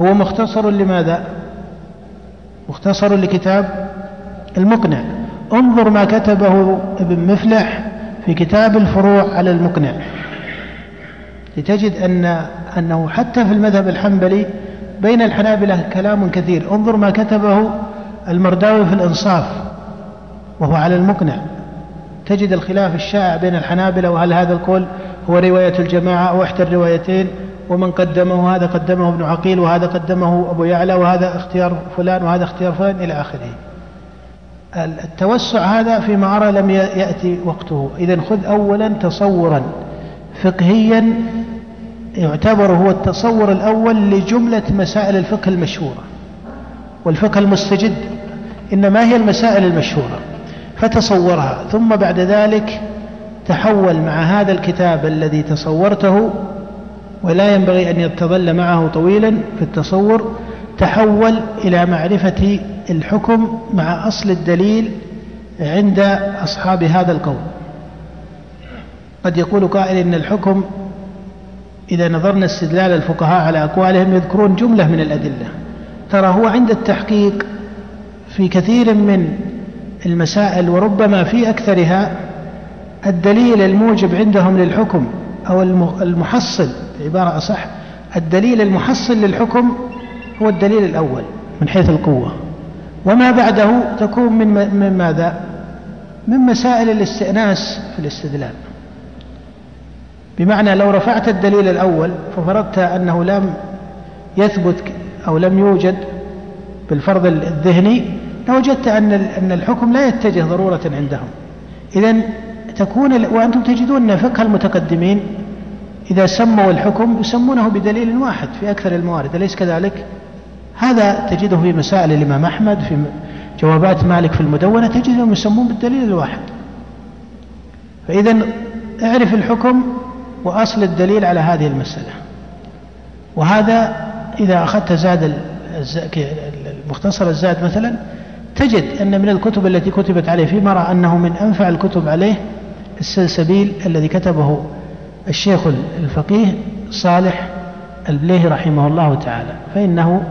هو مختصر لماذا؟ مختصر لكتاب المقنع. انظر ما كتبه ابن مفلح في كتاب الفروع على المقنع. لتجد أن أنه حتى في المذهب الحنبلي بين الحنابلة كلام كثير. انظر ما كتبه المرداوي في الإنصاف وهو على المقنع. تجد الخلاف الشائع بين الحنابلة وهل هذا القول هو رواية الجماعة أو إحدى الروايتين ومن قدمه هذا قدمه ابن عقيل وهذا قدمه أبو يعلى وهذا اختيار فلان وهذا اختيار فلان إلى آخره. التوسع هذا فيما أرى لم يأتي وقته. إذا خذ أولا تصورا. فقهيا يعتبر هو التصور الأول لجملة مسائل الفقه المشهورة والفقه المستجد إنما هي المسائل المشهورة فتصورها. ثم بعد ذلك تحول مع هذا الكتاب الذي تصورته ولا ينبغي أن يتظل معه طويلا في التصور تحول إلى معرفة الحكم مع أصل الدليل عند أصحاب هذا القول. قد يقول قائل إن الحكم إذا نظرنا استدلال الفقهاء على أقوالهم يذكرون جملة من الأدلة. ترى هو عند التحقيق في كثير من المسائل وربما في أكثرها الدليل الموجب عندهم للحكم أو المحصل بعبارة أصح الدليل المحصل للحكم هو الدليل الأول من حيث القوة. وما بعده تكون من من ماذا؟ من مسائل الاستئناس في الاستدلال. بمعنى لو رفعت الدليل الأول ففرضت أنه لم يثبت أو لم يوجد بالفرض الذهني لوجدت أن أن الحكم لا يتجه ضرورة عندهم. إذا تكون وأنتم تجدون فقه المتقدمين إذا سموا الحكم يسمونه بدليل واحد في أكثر الموارد أليس كذلك؟ هذا تجده في مسائل الإمام أحمد في جوابات مالك في المدونة تجدهم يسمون بالدليل الواحد فإذا اعرف الحكم وأصل الدليل على هذه المسألة وهذا إذا أخذت زاد المختصر الزاد مثلا تجد أن من الكتب التي كتبت عليه فيما رأى أنه من أنفع الكتب عليه السلسبيل الذي كتبه الشيخ الفقيه صالح البليهي رحمه الله تعالى فإنه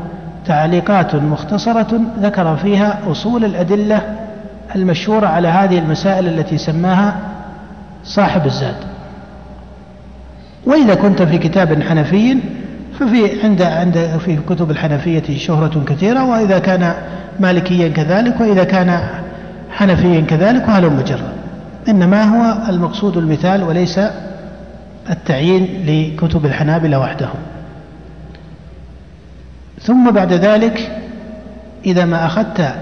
تعليقات مختصرة ذكر فيها أصول الأدلة المشهورة على هذه المسائل التي سماها صاحب الزاد وإذا كنت في كتاب حنفي ففي عند عند في كتب الحنفية شهرة كثيرة وإذا كان مالكيا كذلك وإذا كان حنفيا كذلك وهلم مجرد. إنما هو المقصود المثال وليس التعيين لكتب الحنابلة وحدهم ثم بعد ذلك إذا ما أخذت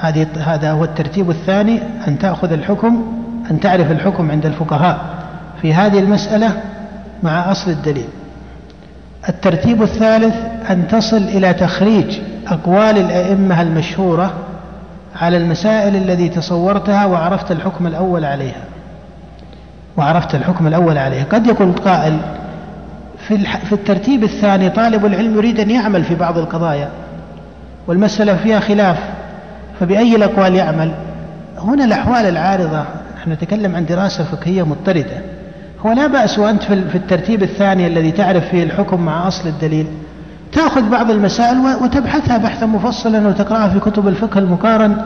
هذه هذا هو الترتيب الثاني أن تأخذ الحكم أن تعرف الحكم عند الفقهاء في هذه المسألة مع أصل الدليل. الترتيب الثالث أن تصل إلى تخريج أقوال الأئمة المشهورة على المسائل الذي تصورتها وعرفت الحكم الأول عليها. وعرفت الحكم الأول عليها. قد يكون قائل في, في الترتيب الثاني طالب العلم يريد أن يعمل في بعض القضايا والمسألة فيها خلاف فبأي الأقوال يعمل؟ هنا الأحوال العارضة نحن نتكلم عن دراسة فقهية مضطردة. هو لا بأس وأنت في الترتيب الثاني الذي تعرف فيه الحكم مع أصل الدليل. تأخذ بعض المسائل وتبحثها بحثا مفصلا وتقرأها في كتب الفقه المقارن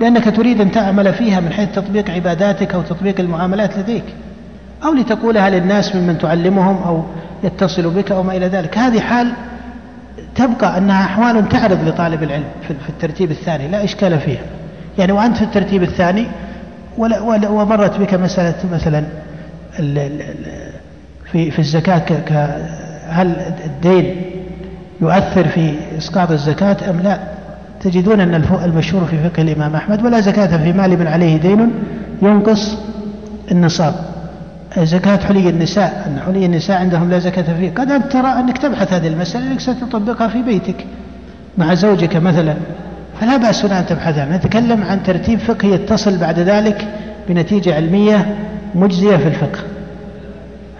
لأنك تريد أن تعمل فيها من حيث تطبيق عباداتك أو تطبيق المعاملات لديك أو لتقولها للناس ممن تعلمهم أو يتصل بك أو ما إلى ذلك. هذه حال تبقى أنها أحوال تعرض لطالب العلم في الترتيب الثاني لا إشكال فيها. يعني وأنت في الترتيب الثاني ومرت بك مسألة مثلا في في الزكاة هل الدين يؤثر في إسقاط الزكاة أم لا؟ تجدون أن المشهور في فقه الإمام أحمد ولا زكاة في مال من عليه دين ينقص النصاب. زكاة حلي النساء أن حلي النساء عندهم لا زكاة فيه. قد أنت ترى أنك تبحث هذه المسألة أنك ستطبقها في بيتك مع زوجك مثلا. فلا بأس أن تبحث عنها نتكلم عن ترتيب فقهي يتصل بعد ذلك بنتيجة علمية مجزية في الفقه.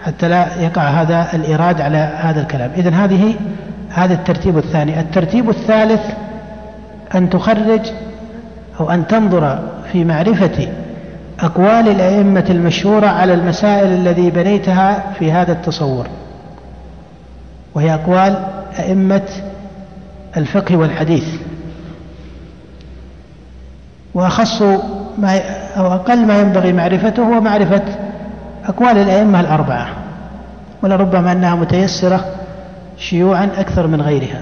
حتى لا يقع هذا الإيراد على هذا الكلام. إذن هذه هذا الترتيب الثاني. الترتيب الثالث أن تخرج أو أن تنظر في معرفة أقوال الأئمة المشهورة على المسائل الذي بنيتها في هذا التصور وهي أقوال أئمة الفقه والحديث. وأخص ما أو أقل ما ينبغي معرفته هو معرفة أقوال الأئمة الأربعة. ولربما أنها متيسرة شيوعا أكثر من غيرها.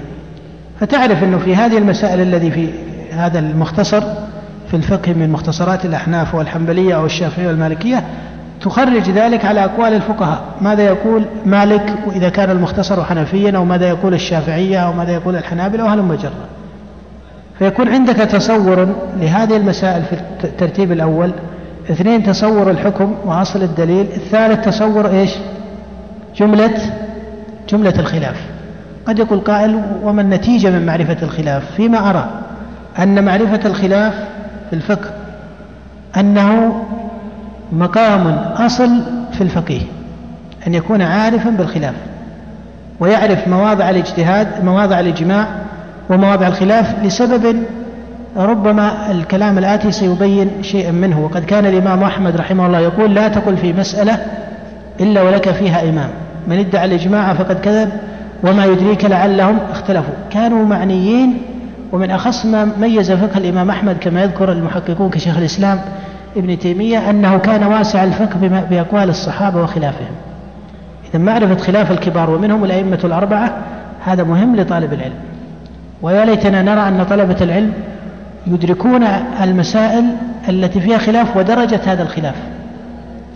فتعرف أنه في هذه المسائل الذي في هذا المختصر في الفقه من مختصرات الأحناف والحنبلية أو الشافعية والمالكية تخرج ذلك على أقوال الفقهاء. ماذا يقول مالك وإذا كان المختصر حنفيا؟ أو ماذا يقول الشافعية؟ أو ماذا يقول الحنابلة؟ وهلم جرا فيكون عندك تصور لهذه المسائل في الترتيب الأول. اثنين تصور الحكم وأصل الدليل. الثالث تصور إيش؟ جملة جملة الخلاف. قد يقول قائل وما النتيجة من معرفة الخلاف؟ فيما أرى أن معرفة الخلاف في الفقه أنه مقام أصل في الفقيه أن يكون عارفا بالخلاف ويعرف مواضع الاجتهاد مواضع الإجماع ومواضع الخلاف لسبب ربما الكلام الآتي سيبين شيئا منه. وقد كان الإمام أحمد رحمه الله يقول لا تقل في مسألة إلا ولك فيها إمام. من ادعى الإجماع فقد كذب وما يدريك لعلهم اختلفوا. كانوا معنيين ومن أخص ما ميز فقه الإمام أحمد كما يذكر المحققون كشيخ الإسلام ابن تيمية أنه كان واسع الفقه بأقوال الصحابة وخلافهم. إذا معرفة خلاف الكبار ومنهم الأئمة الأربعة هذا مهم لطالب العلم. ويا ليتنا نرى أن طلبة العلم يدركون المسائل التي فيها خلاف ودرجة هذا الخلاف.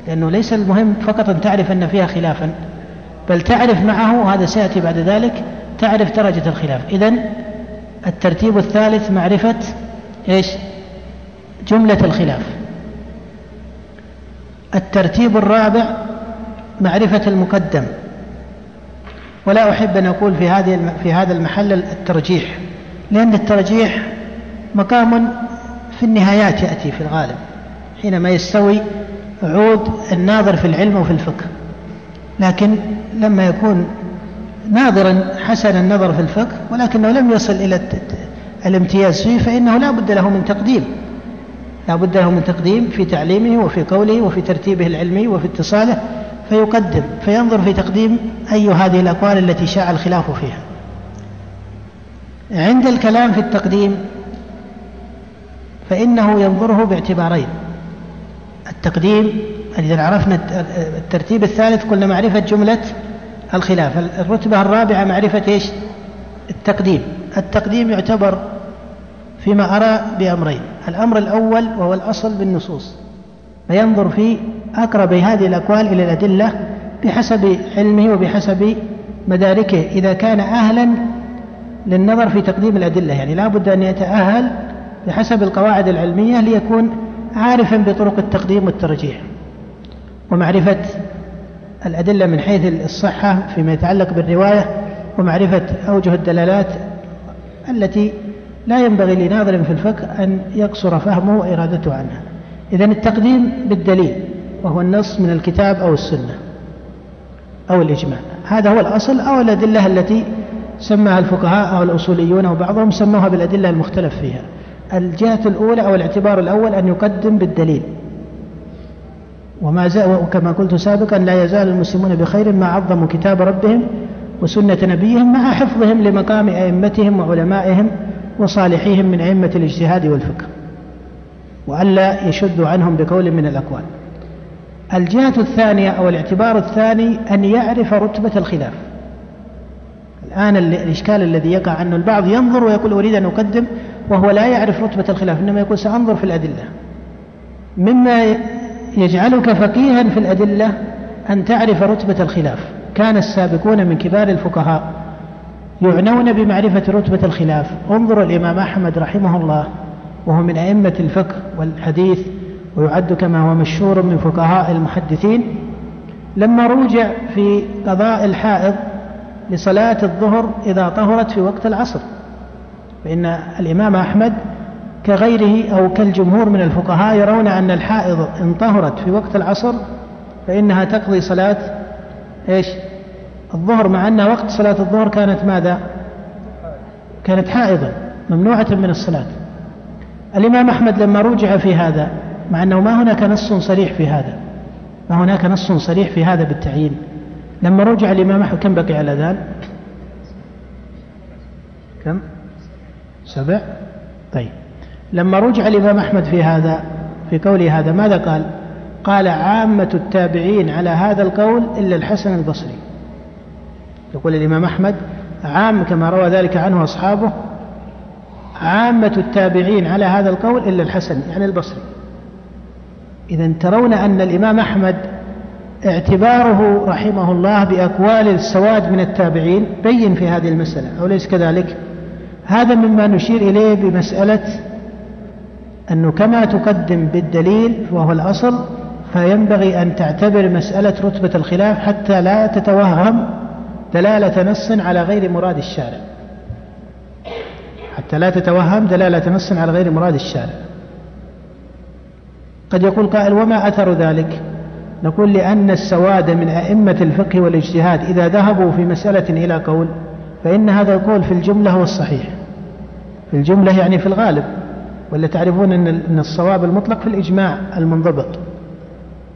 لأنه ليس المهم فقط أن تعرف أن فيها خلافا بل تعرف معه وهذا سيأتي بعد ذلك تعرف درجة الخلاف. إذا الترتيب الثالث معرفة إيش؟ جملة الخلاف. الترتيب الرابع معرفة المقدم. ولا أحب أن أقول في هذه في هذا المحل الترجيح لأن الترجيح مقام في النهايات يأتي في الغالب حينما يستوي عود الناظر في العلم وفي الفقه. لكن لما يكون ناظرا حسن النظر في الفقه ولكنه لم يصل إلى الامتياز فيه فإنه لا بد له من تقديم. لا بد له من تقديم في تعليمه وفي قوله وفي ترتيبه العلمي وفي اتصاله فيقدم فينظر في تقديم أي هذه الأقوال التي شاع الخلاف فيها. عند الكلام في التقديم فإنه ينظره باعتبارين التقديم إذا عرفنا الترتيب الثالث قلنا معرفة جملة الخلاف. الرتبة الرابعة معرفة إيش؟ التقديم. التقديم يعتبر فيما أرى بأمرين. الأمر الأول وهو الأصل بالنصوص. فينظر في أقرب هذه الأقوال إلى الأدلة بحسب علمه وبحسب مداركه. إذا كان أهلا للنظر في تقديم الأدلة. يعني لا بد أن يتأهل بحسب القواعد العلمية ليكون عارفا بطرق التقديم والترجيح. ومعرفة الأدلة من حيث الصحة فيما يتعلق بالرواية ومعرفة أوجه الدلالات التي لا ينبغي لناظر في الفقه أن يقصر فهمه وإرادته عنها. إذا التقديم بالدليل وهو النص من الكتاب أو السنة أو الإجماع. هذا هو الأصل أو الأدلة التي سماها الفقهاء أو الأصوليون أو بعضهم سموها بالأدلة المختلف فيها. الجهة الأولى أو الاعتبار الأول أن يقدم بالدليل. وما زال وكما قلت سابقا لا يزال المسلمون بخير ما عظموا كتاب ربهم وسنة نبيهم مع حفظهم لمقام أئمتهم وعلمائهم وصالحيهم من أئمة الاجتهاد والفقه. وألا يشدوا عنهم بقول من الأقوال. الجهة الثانية أو الاعتبار الثاني أن يعرف رتبة الخلاف. الآن الإشكال الذي يقع أنه البعض ينظر ويقول أريد أن أقدم وهو لا يعرف رتبة الخلاف إنما يقول سأنظر في الأدلة. مما يجعلك فقيها في الأدلة أن تعرف رتبة الخلاف. كان السابقون من كبار الفقهاء يعنون بمعرفة رتبة الخلاف. انظر الإمام أحمد رحمه الله وهو من أئمة الفقه والحديث ويعد كما هو مشهور من فقهاء المحدثين. لما روجع في قضاء الحائض لصلاة الظهر إذا طهرت في وقت العصر فإن الإمام أحمد كغيره أو كالجمهور من الفقهاء يرون أن الحائض إن طهرت في وقت العصر فإنها تقضي صلاة إيش؟ الظهر مع أن وقت صلاة الظهر كانت ماذا؟ كانت حائضا ممنوعة من الصلاة. الإمام أحمد لما رجع في هذا مع أنه ما هناك نص صريح في هذا ما هناك نص صريح في هذا بالتعيين. لما رجع الإمام أحمد كم بقي على الأذان كم؟ سبع؟ طيب. لما رجع الإمام أحمد في هذا في قوله هذا ماذا قال؟ قال عامة التابعين على هذا القول إلا الحسن البصري. يقول الإمام أحمد عام كما روى ذلك عنه أصحابه عامة التابعين على هذا القول إلا الحسن يعني البصري. إذا ترون أن الإمام أحمد اعتباره رحمه الله بأقوال السواد من التابعين بين في هذه المسألة أو ليس كذلك؟ هذا مما نشير إليه بمسألة أنه كما تقدم بالدليل وهو الأصل فينبغي أن تعتبر مسألة رتبة الخلاف حتى لا تتوهم دلالة نص على غير مراد الشارع. حتى لا تتوهم دلالة نص على غير مراد الشارع. قد يقول قائل وما أثر ذلك؟ نقول لأن السواد من أئمة الفقه والاجتهاد إذا ذهبوا في مسألة إلى قول فإن هذا القول في الجملة هو الصحيح. في الجملة يعني في الغالب. ولا تعرفون أن الصواب المطلق في الإجماع المنضبط.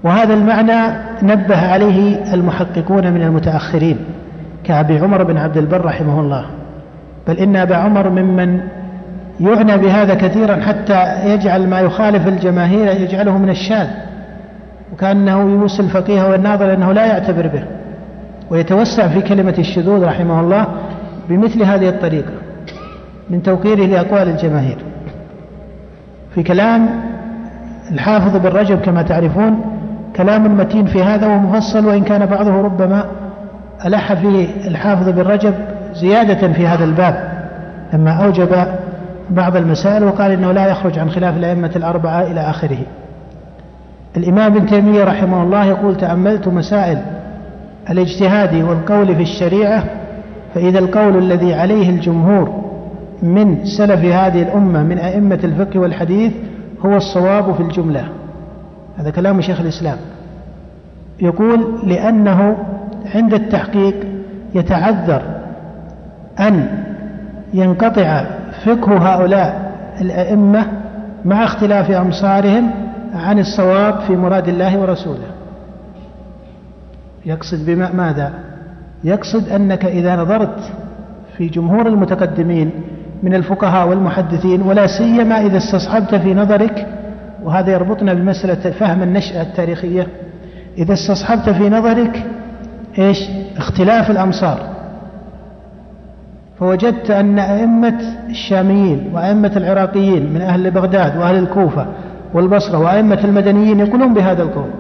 وهذا المعنى نبه عليه المحققون من المتأخرين كأبي عمر بن عبد البر رحمه الله. بل إن أبا عمر ممن يعنى بهذا كثيرا حتى يجعل ما يخالف الجماهير يجعله من الشاذ وكأنه يوصي الفقيه والناظر أنه لا يعتبر به ويتوسع في كلمة الشذوذ رحمه الله بمثل هذه الطريقة من توقيره لأقوال الجماهير. في كلام الحافظ بن رجب كما تعرفون كلام متين في هذا ومفصل وإن كان بعضه ربما ألح فيه الحافظ بن رجب زيادة في هذا الباب. لما أوجب بعض المسائل وقال إنه لا يخرج عن خلاف الأئمة الأربعة إلى آخره. الإمام ابن تيمية رحمه الله يقول تأملت مسائل الاجتهاد والقول في الشريعة فإذا القول الذي عليه الجمهور من سلف هذه الأمة من أئمة الفقه والحديث هو الصواب في الجملة. هذا كلام شيخ الإسلام. يقول لأنه عند التحقيق يتعذر أن ينقطع فقه هؤلاء الأئمة مع اختلاف أمصارهم عن الصواب في مراد الله ورسوله. يقصد بما ماذا؟ يقصد أنك إذا نظرت في جمهور المتقدمين من الفقهاء والمحدثين ولا سيما إذا استصحبت في نظرك وهذا يربطنا بمسألة فهم النشأة التاريخية إذا استصحبت في نظرك إيش؟ اختلاف الأمصار. فوجدت أن أئمة الشاميين وأئمة العراقيين من أهل بغداد وأهل الكوفة والبصرة وأئمة المدنيين يقولون بهذا القول.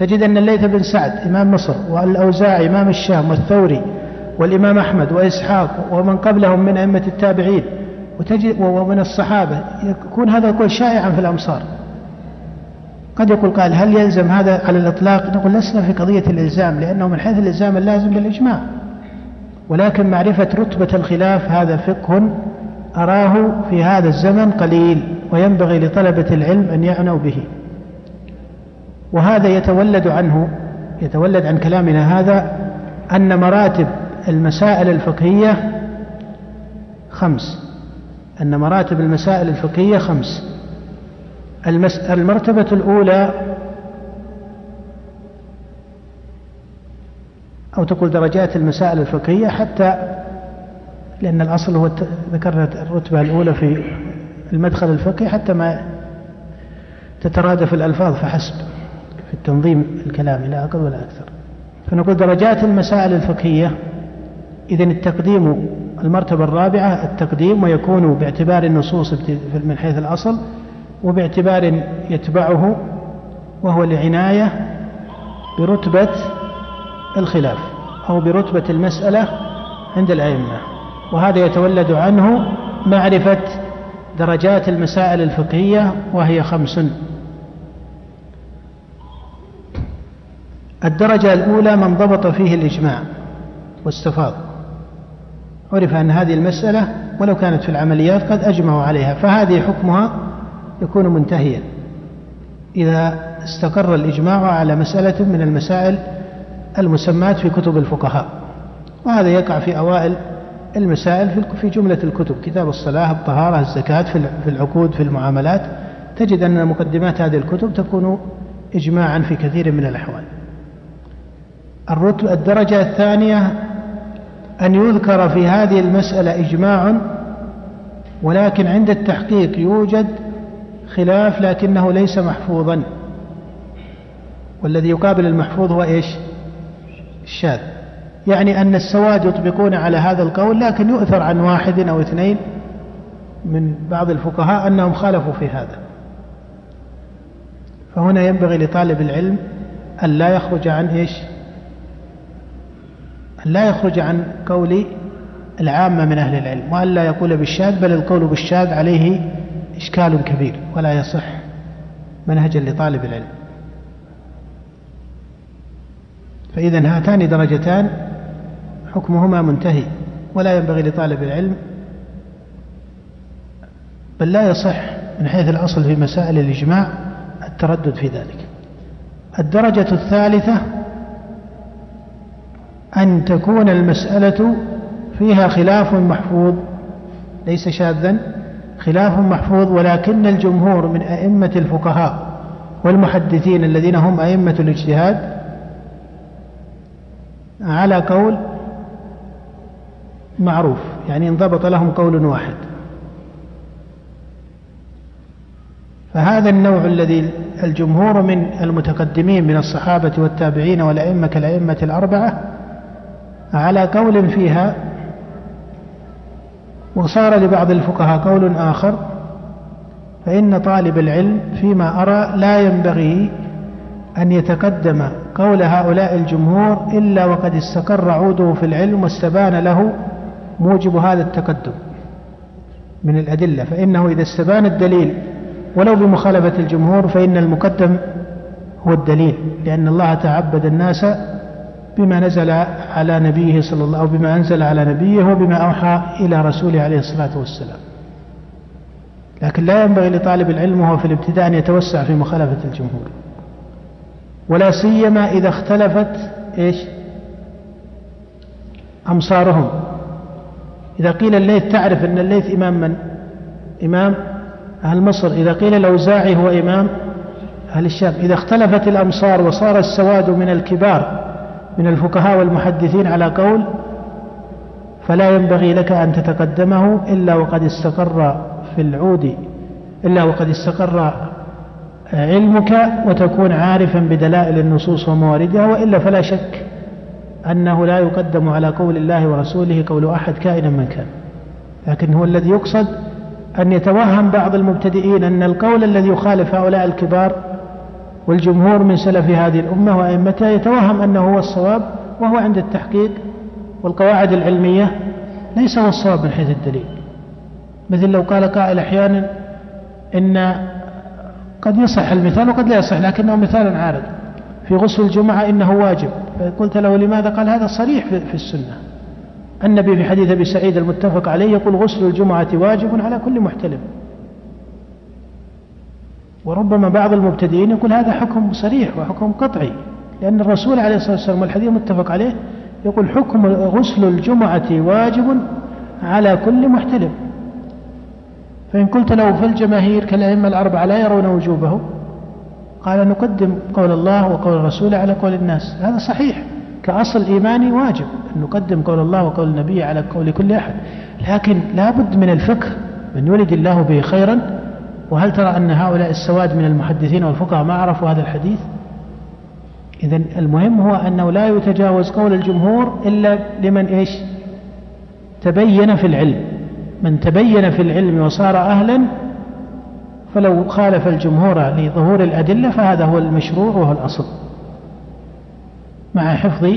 تجد أن الليث بن سعد إمام مصر والأوزاعي إمام الشام والثوري والإمام أحمد وإسحاق ومن قبلهم من أئمة التابعين وتجد ومن الصحابة. يكون هذا القول شائعا في الأمصار. قد يقول قال هل يلزم هذا على الإطلاق؟ نقول لسنا في قضية الإلزام لأنه من حيث الإلزام اللازم بالإجماع ولكن معرفة رتبة الخلاف هذا فقه أراه في هذا الزمن قليل وينبغي لطلبة العلم أن يعنوا به. وهذا يتولد عنه يتولد عن كلامنا هذا أن مراتب المسائل الفقهية خمس. أن مراتب المسائل الفقهية خمس. المرتبة الأولى أو تقول درجات المسائل الفقهية حتى لأن الأصل هو ذكرنا الرتبة الأولى في المدخل الفقهي حتى ما تترادف الألفاظ فحسب في التنظيم الكلامي لا أقل ولا أكثر. فنقول درجات المسائل الفقهية إذا التقديم المرتبة الرابعة التقديم ويكون باعتبار النصوص من حيث الأصل وباعتبار يتبعه وهو العناية برتبة الخلاف أو برتبة المسألة عند الأئمة. وهذا يتولد عنه معرفة درجات المسائل الفقهية وهي خمس. الدرجة الأولى من ضبط فيه الإجماع واستفاض عرف أن هذه المسألة ولو كانت في العمليات قد أجمعوا عليها فهذه حكمها يكون منتهيا. إذا استقر الإجماع على مسألة من المسائل المسمات في كتب الفقهاء وهذا يقع في أوائل المسائل في جملة الكتب. كتاب الصلاة الطهارة الزكاة في العقود في المعاملات. تجد أن مقدمات هذه الكتب تكون إجماعا في كثير من الأحوال. الدرجة الثانية أن يذكر في هذه المسألة إجماع ولكن عند التحقيق يوجد خلاف لكنه ليس محفوظا. والذي يقابل المحفوظ هو إيش؟ الشاذ. يعني أن السواد يطبقون على هذا القول لكن يؤثر عن واحد أو اثنين من بعض الفقهاء أنهم خالفوا في هذا. فهنا ينبغي لطالب العلم أن لا يخرج عن إيش؟ لا يخرج عن قول العامة من أهل العلم وأن لا يقول بالشاذ بل القول بالشاذ عليه إشكال كبير ولا يصح منهجا لطالب العلم. فإذا هاتان درجتان حكمهما منتهي ولا ينبغي لطالب العلم بل لا يصح من حيث الأصل في مسائل الإجماع التردد في ذلك. الدرجة الثالثة أن تكون المسألة فيها خلاف محفوظ ليس شاذا خلاف محفوظ ولكن الجمهور من أئمة الفقهاء والمحدثين الذين هم أئمة الاجتهاد على قول معروف يعني انضبط لهم قول واحد. فهذا النوع الذي الجمهور من المتقدمين من الصحابة والتابعين والأئمة كالأئمة الأربعة على قول فيها وصار لبعض الفقهاء قول آخر فإن طالب العلم فيما أرى لا ينبغي أن يتقدم قول هؤلاء الجمهور إلا وقد استقر عوده في العلم واستبان له موجب هذا التقدم من الأدلة. فإنه إذا استبان الدليل ولو بمخالفة الجمهور فإن المقدم هو الدليل لأن الله تعبد الناس بما نزل على نبيه صلى الله أو بما أنزل على نبيه وبما أوحى إلى رسوله عليه الصلاة والسلام. لكن لا ينبغي لطالب العلم وهو في الابتداء أن يتوسع في مخالفة الجمهور. ولا سيما إذا اختلفت إيش؟ أمصارهم. إذا قيل الليث تعرف أن الليث إمام من؟ إمام أهل مصر. إذا قيل الأوزاعي هو إمام أهل الشام. إذا اختلفت الأمصار وصار السواد من الكبار من الفقهاء والمحدثين على قول فلا ينبغي لك أن تتقدمه إلا وقد استقر في العود إلا وقد استقر علمك وتكون عارفا بدلائل النصوص ومواردها وإلا فلا شك أنه لا يقدم على قول الله ورسوله قول أحد كائنا من كان. لكن هو الذي يقصد أن يتوهم بعض المبتدئين أن القول الذي يخالف هؤلاء الكبار والجمهور من سلف هذه الأمة وأئمتها يتوهم أنه هو الصواب وهو عند التحقيق والقواعد العلمية ليس هو الصواب من حيث الدليل. مثل لو قال قائل أحيانا إن قد يصح المثال وقد لا يصح لكنه مثال عارض. في غسل الجمعة إنه واجب. فقلت له لماذا قال هذا صريح في السنة؟ النبي في حديث أبي سعيد المتفق عليه يقول غسل الجمعة واجب على كل محتلم. وربما بعض المبتدئين يقول هذا حكم صريح وحكم قطعي لأن الرسول عليه الصلاة والسلام والحديث متفق عليه يقول حكم غسل الجمعة واجب على كل محتلم. فإن قلت له فالجماهير كالأئمة الأربعة لا يرون وجوبه قال نقدم قول الله وقول الرسول على قول الناس. هذا صحيح كأصل إيماني واجب أن نقدم قول الله وقول النبي على قول كل أحد. لكن لا بد من الفقه من يولد الله به خيرا وهل ترى أن هؤلاء السواد من المحدثين والفقهاء ما عرفوا هذا الحديث؟ إذا المهم هو أنه لا يتجاوز قول الجمهور إلا لمن إيش؟ تبين في العلم. من تبين في العلم وصار أهلا فلو خالف الجمهور لظهور الأدلة فهذا هو المشروع وهو الأصل. مع حفظ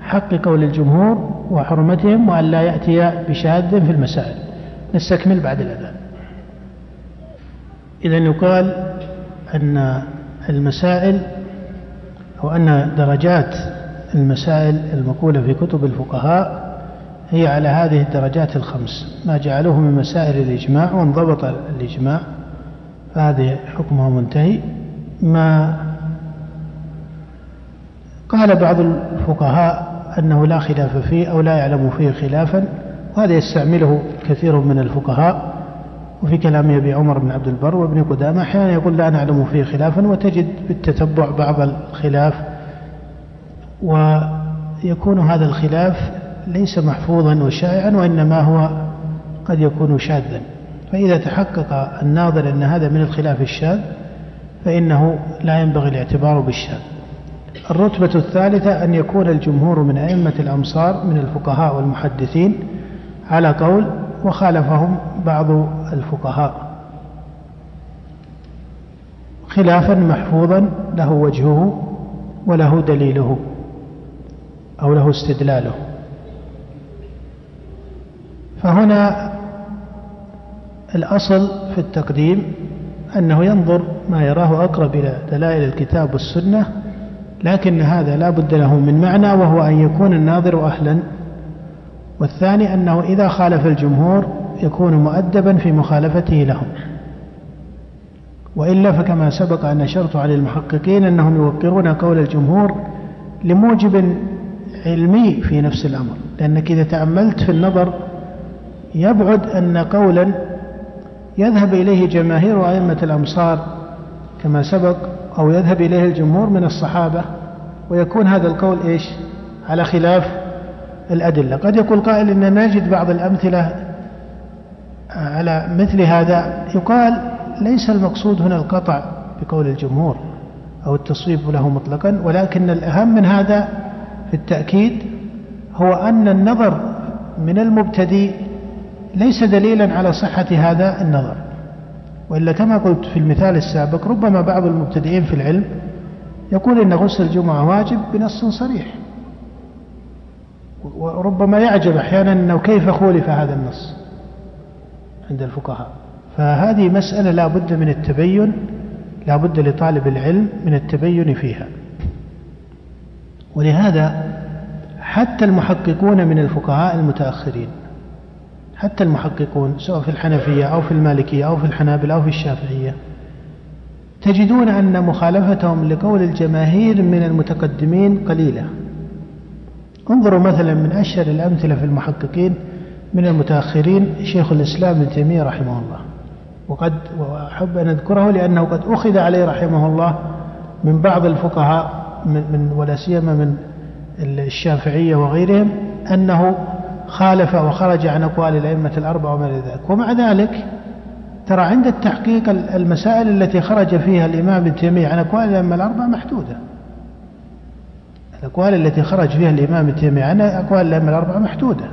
حق قول الجمهور وحرمتهم وأن لا يأتي بشاذ في المسائل. نستكمل بعد الأذان. إذا يقال أن المسائل أو أن درجات المسائل المقولة في كتب الفقهاء هي على هذه الدرجات الخمس. ما جعلوه من مسائل الإجماع وانضبط الإجماع فهذه حكمه منتهي. ما قال بعض الفقهاء أنه لا خلاف فيه أو لا يعلم فيه خلافا وهذا يستعمله كثير من الفقهاء. وفي كلام أبي عمر بن عبد البر وابن قدامة أحيانا يقول لا نعلم فيه خلافا وتجد بالتتبع بعض الخلاف ويكون هذا الخلاف ليس محفوظا وشائعا وإنما هو قد يكون شاذا. فإذا تحقق الناظر أن هذا من الخلاف الشاذ فإنه لا ينبغي الاعتبار بالشاذ. الرتبة الثالثة أن يكون الجمهور من أئمة الأمصار من الفقهاء والمحدثين على قول وخالفهم بعض الفقهاء. خلافا محفوظا له وجهه وله دليله أو له استدلاله. فهنا الأصل في التقديم أنه ينظر ما يراه أقرب إلى دلائل الكتاب والسنة لكن هذا لا بد له من معنى وهو أن يكون الناظر أهلا والثاني أنه إذا خالف الجمهور يكون مؤدبا في مخالفته لهم. وإلا فكما سبق أن أشرت على المحققين أنهم يوقرون قول الجمهور لموجب علمي في نفس الأمر. لأنك إذا تأملت في النظر يبعد أن قولا يذهب إليه جماهير أئمة الأمصار كما سبق أو يذهب إليه الجمهور من الصحابة ويكون هذا القول إيش؟ على خلاف الأدلة. قد يقول قائل إن نجد بعض الأمثلة على مثل هذا. يقال ليس المقصود هنا القطع بقول الجمهور أو التصويب له مطلقا ولكن الأهم من هذا في التأكيد هو أن النظر من المبتدئ ليس دليلا على صحة هذا النظر. وإلا كما قلت في المثال السابق ربما بعض المبتدئين في العلم يقول إن غسل الجمعة واجب بنص صريح. وربما يعجب أحيانا أنه كيف خولف هذا النص عند الفقهاء. فهذه مسألة لا بد من التبين لا بد لطالب العلم من التبين فيها. ولهذا حتى المحققون من الفقهاء المتأخرين حتى المحققون سواء في الحنفية أو في المالكية أو في الحنابلة أو في الشافعية تجدون أن مخالفتهم لقول الجماهير من المتقدمين قليلة. انظروا مثلا من أشهر الأمثلة في المحققين من المتأخرين شيخ الإسلام ابن تيمية رحمه الله. وقد وأحب أن أذكره لأنه قد أخذ عليه رحمه الله من بعض الفقهاء من, من ولا سيما من الشافعية وغيرهم أنه خالف وخرج عن أقوال الأئمة الأربعة وما إلى ذلك. ومع ذلك ترى عند التحقيق المسائل التي خرج فيها الإمام ابن تيمية عن أقوال الأئمة الأربعة محدودة. الأقوال التي خرج فيها الإمام ابن تيمية عن أقوال الأئمة الأربعة محدودة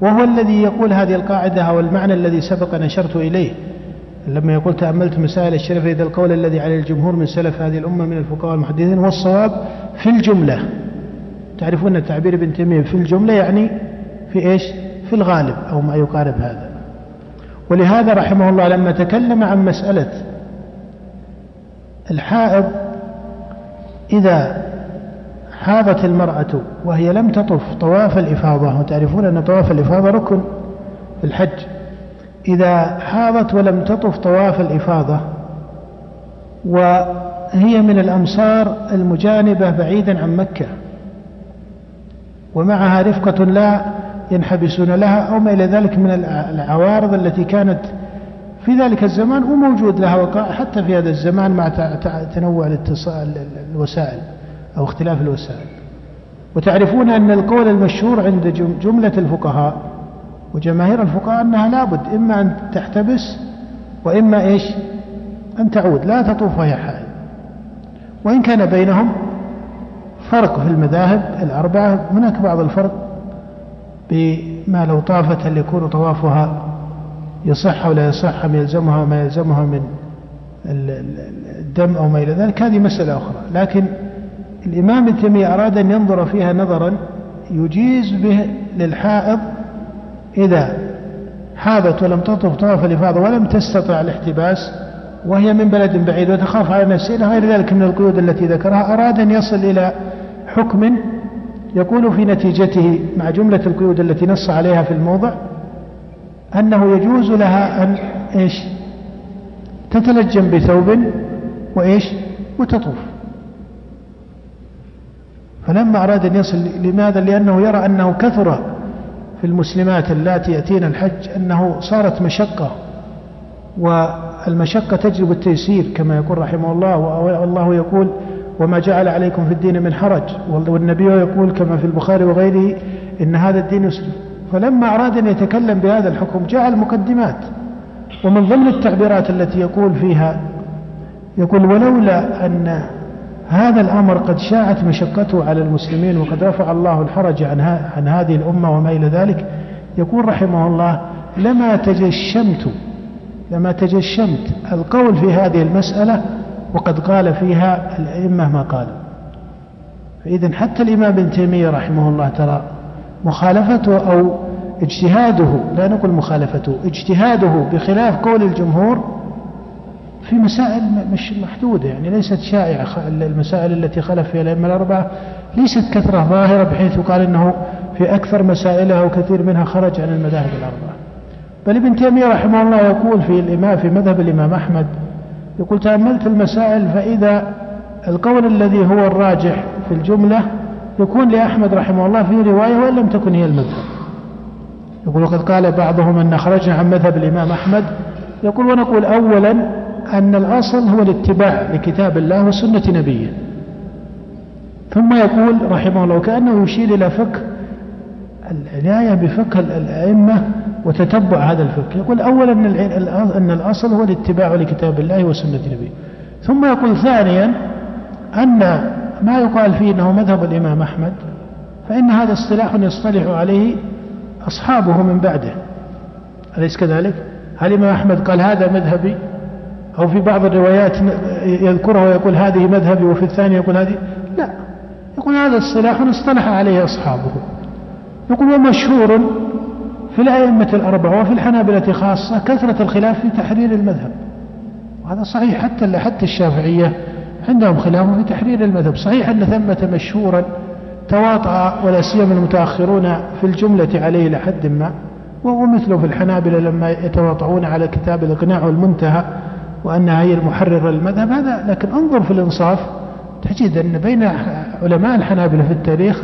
وهو الذي يقول هذه القاعدة أو المعنى الذي سبق أن أشرت إليه. لما يقول تأملت مسائل الشرف إذا القول الذي عليه الجمهور من سلف هذه الأمة من الفقهاء والمحدثين والصواب في الجملة. تعرفون تعبير ابن تيمية في الجملة يعني في إيش؟ في الغالب أو ما يقارب هذا. ولهذا رحمه الله لما تكلم عن مسألة الحائض إذا حاضت المرأة وهي لم تطف طواف الإفاضة. وتعرفون أن طواف الإفاضة ركن في الحج. إذا حاضت ولم تطف طواف الإفاضة وهي من الأمصار المجانبة بعيدا عن مكة ومعها رفقة لا ينحبسون لها أو ما إلى ذلك من العوارض التي كانت في ذلك الزمان وموجود لها وقائع حتى في هذا الزمان مع تنوع الوسائل. أو اختلاف الوسائل. وتعرفون أن القول المشهور عند جملة الفقهاء وجماهير الفقهاء أنها لابد إما أن تحتبس وإما إيش؟ أن تعود لا تطوف وهي حائض وإن كان بينهم فرق في المذاهب الأربعة هناك بعض الفرق بما لو طافت هل يكون طوافها يصح أو لا يصح أم يلزمها وما يلزمها من الدم أو ما إلى ذلك. هذه مسألة أخرى. لكن الإمام ابن تيمية أراد أن ينظر فيها نظرا يجيز به للحائض إذا حاضت ولم تطف طواف الإفاضة ولم تستطع الاحتباس وهي من بلد بعيد وتخاف على نفسها إلى غير ذلك من القيود التي ذكرها أراد أن يصل إلى حكم يكون في نتيجته مع جملة القيود التي نص عليها في الموضع أنه يجوز لها أن إيش؟ تتلجم بثوب وإيش؟ وتطوف. فلما أراد أن يصل لماذا؟ لأنه يرى أنه كثر في المسلمات اللاتي يأتين الحج أنه صارت مشقة والمشقة تجلب التيسير كما يقول رحمه الله والله يقول وما جعل عليكم في الدين من حرج والنبي يقول كما في البخاري وغيره إن هذا الدين يسر فلما أراد أن يتكلم بهذا الحكم جعل مقدمات ومن ضمن التعبيرات التي يقول فيها يقول ولولا أن هذا الأمر قد شاعت مشقته على المسلمين وقد رفع الله الحرج عن, عن هذه الأمة وما إلى ذلك. يقول رحمه الله لما تجشمت لما تجشمت القول في هذه المسألة وقد قال فيها الأئمة ما قالوا. فإذا حتى الإمام ابن تيمية رحمه الله ترى مخالفته أو اجتهاده لا نقول مخالفته اجتهاده بخلاف قول الجمهور في مسائل مش محدودة يعني ليست شائعة المسائل التي خلف فيها الأئمة الأربعة. ليست كثرة ظاهرة بحيث يقال أنه في أكثر مسائلها وكثير منها خرج عن المذاهب الأربعة. بل ابن تيمية رحمه الله يقول في الإمام في مذهب الإمام أحمد يقول تأملت المسائل فإذا القول الذي هو الراجح في الجملة يكون لأحمد رحمه الله في رواية وإن لم تكن هي المذهب. يقول وقد قال بعضهم أن خرجنا عن مذهب الإمام أحمد. يقول ونقول أولا أن الأصل هو الاتباع لكتاب الله وسنة نبيه. ثم يقول رحمه الله كأنه يشير إلى فقه العناية بفقه الأئمة وتتبع هذا الفقه. يقول أولا أن الأصل هو الاتباع لكتاب الله وسنة نبيه. ثم يقول ثانيا أن ما يقال فيه أنه مذهب الإمام أحمد فإن هذا اصطلاح يصطلح عليه أصحابه من بعده. أليس كذلك؟ هل الإمام أحمد قال هذا مذهبي؟ أو في بعض الروايات يذكرها ويقول هذه مذهبي وفي الثانية يقول هذه. لا. يقول هذا اصطلاح اصطلح عليه أصحابه. يقول ومشهور في الأئمة الأربعة وفي الحنابلة خاصة كثرة الخلاف في تحرير المذهب. وهذا صحيح حتى حتى الشافعية عندهم خلاف في تحرير المذهب. صحيح أن ثمة مشهورا تواطأ ولا سيما المتأخرون في الجملة عليه لحد ما. وهو مثله في الحنابلة لما يتواطؤون على كتاب الإقناع والمنتهى. وأنها هي المحررة للمذهب هذا لكن انظر في الإنصاف تجد أن بين علماء الحنابلة في التاريخ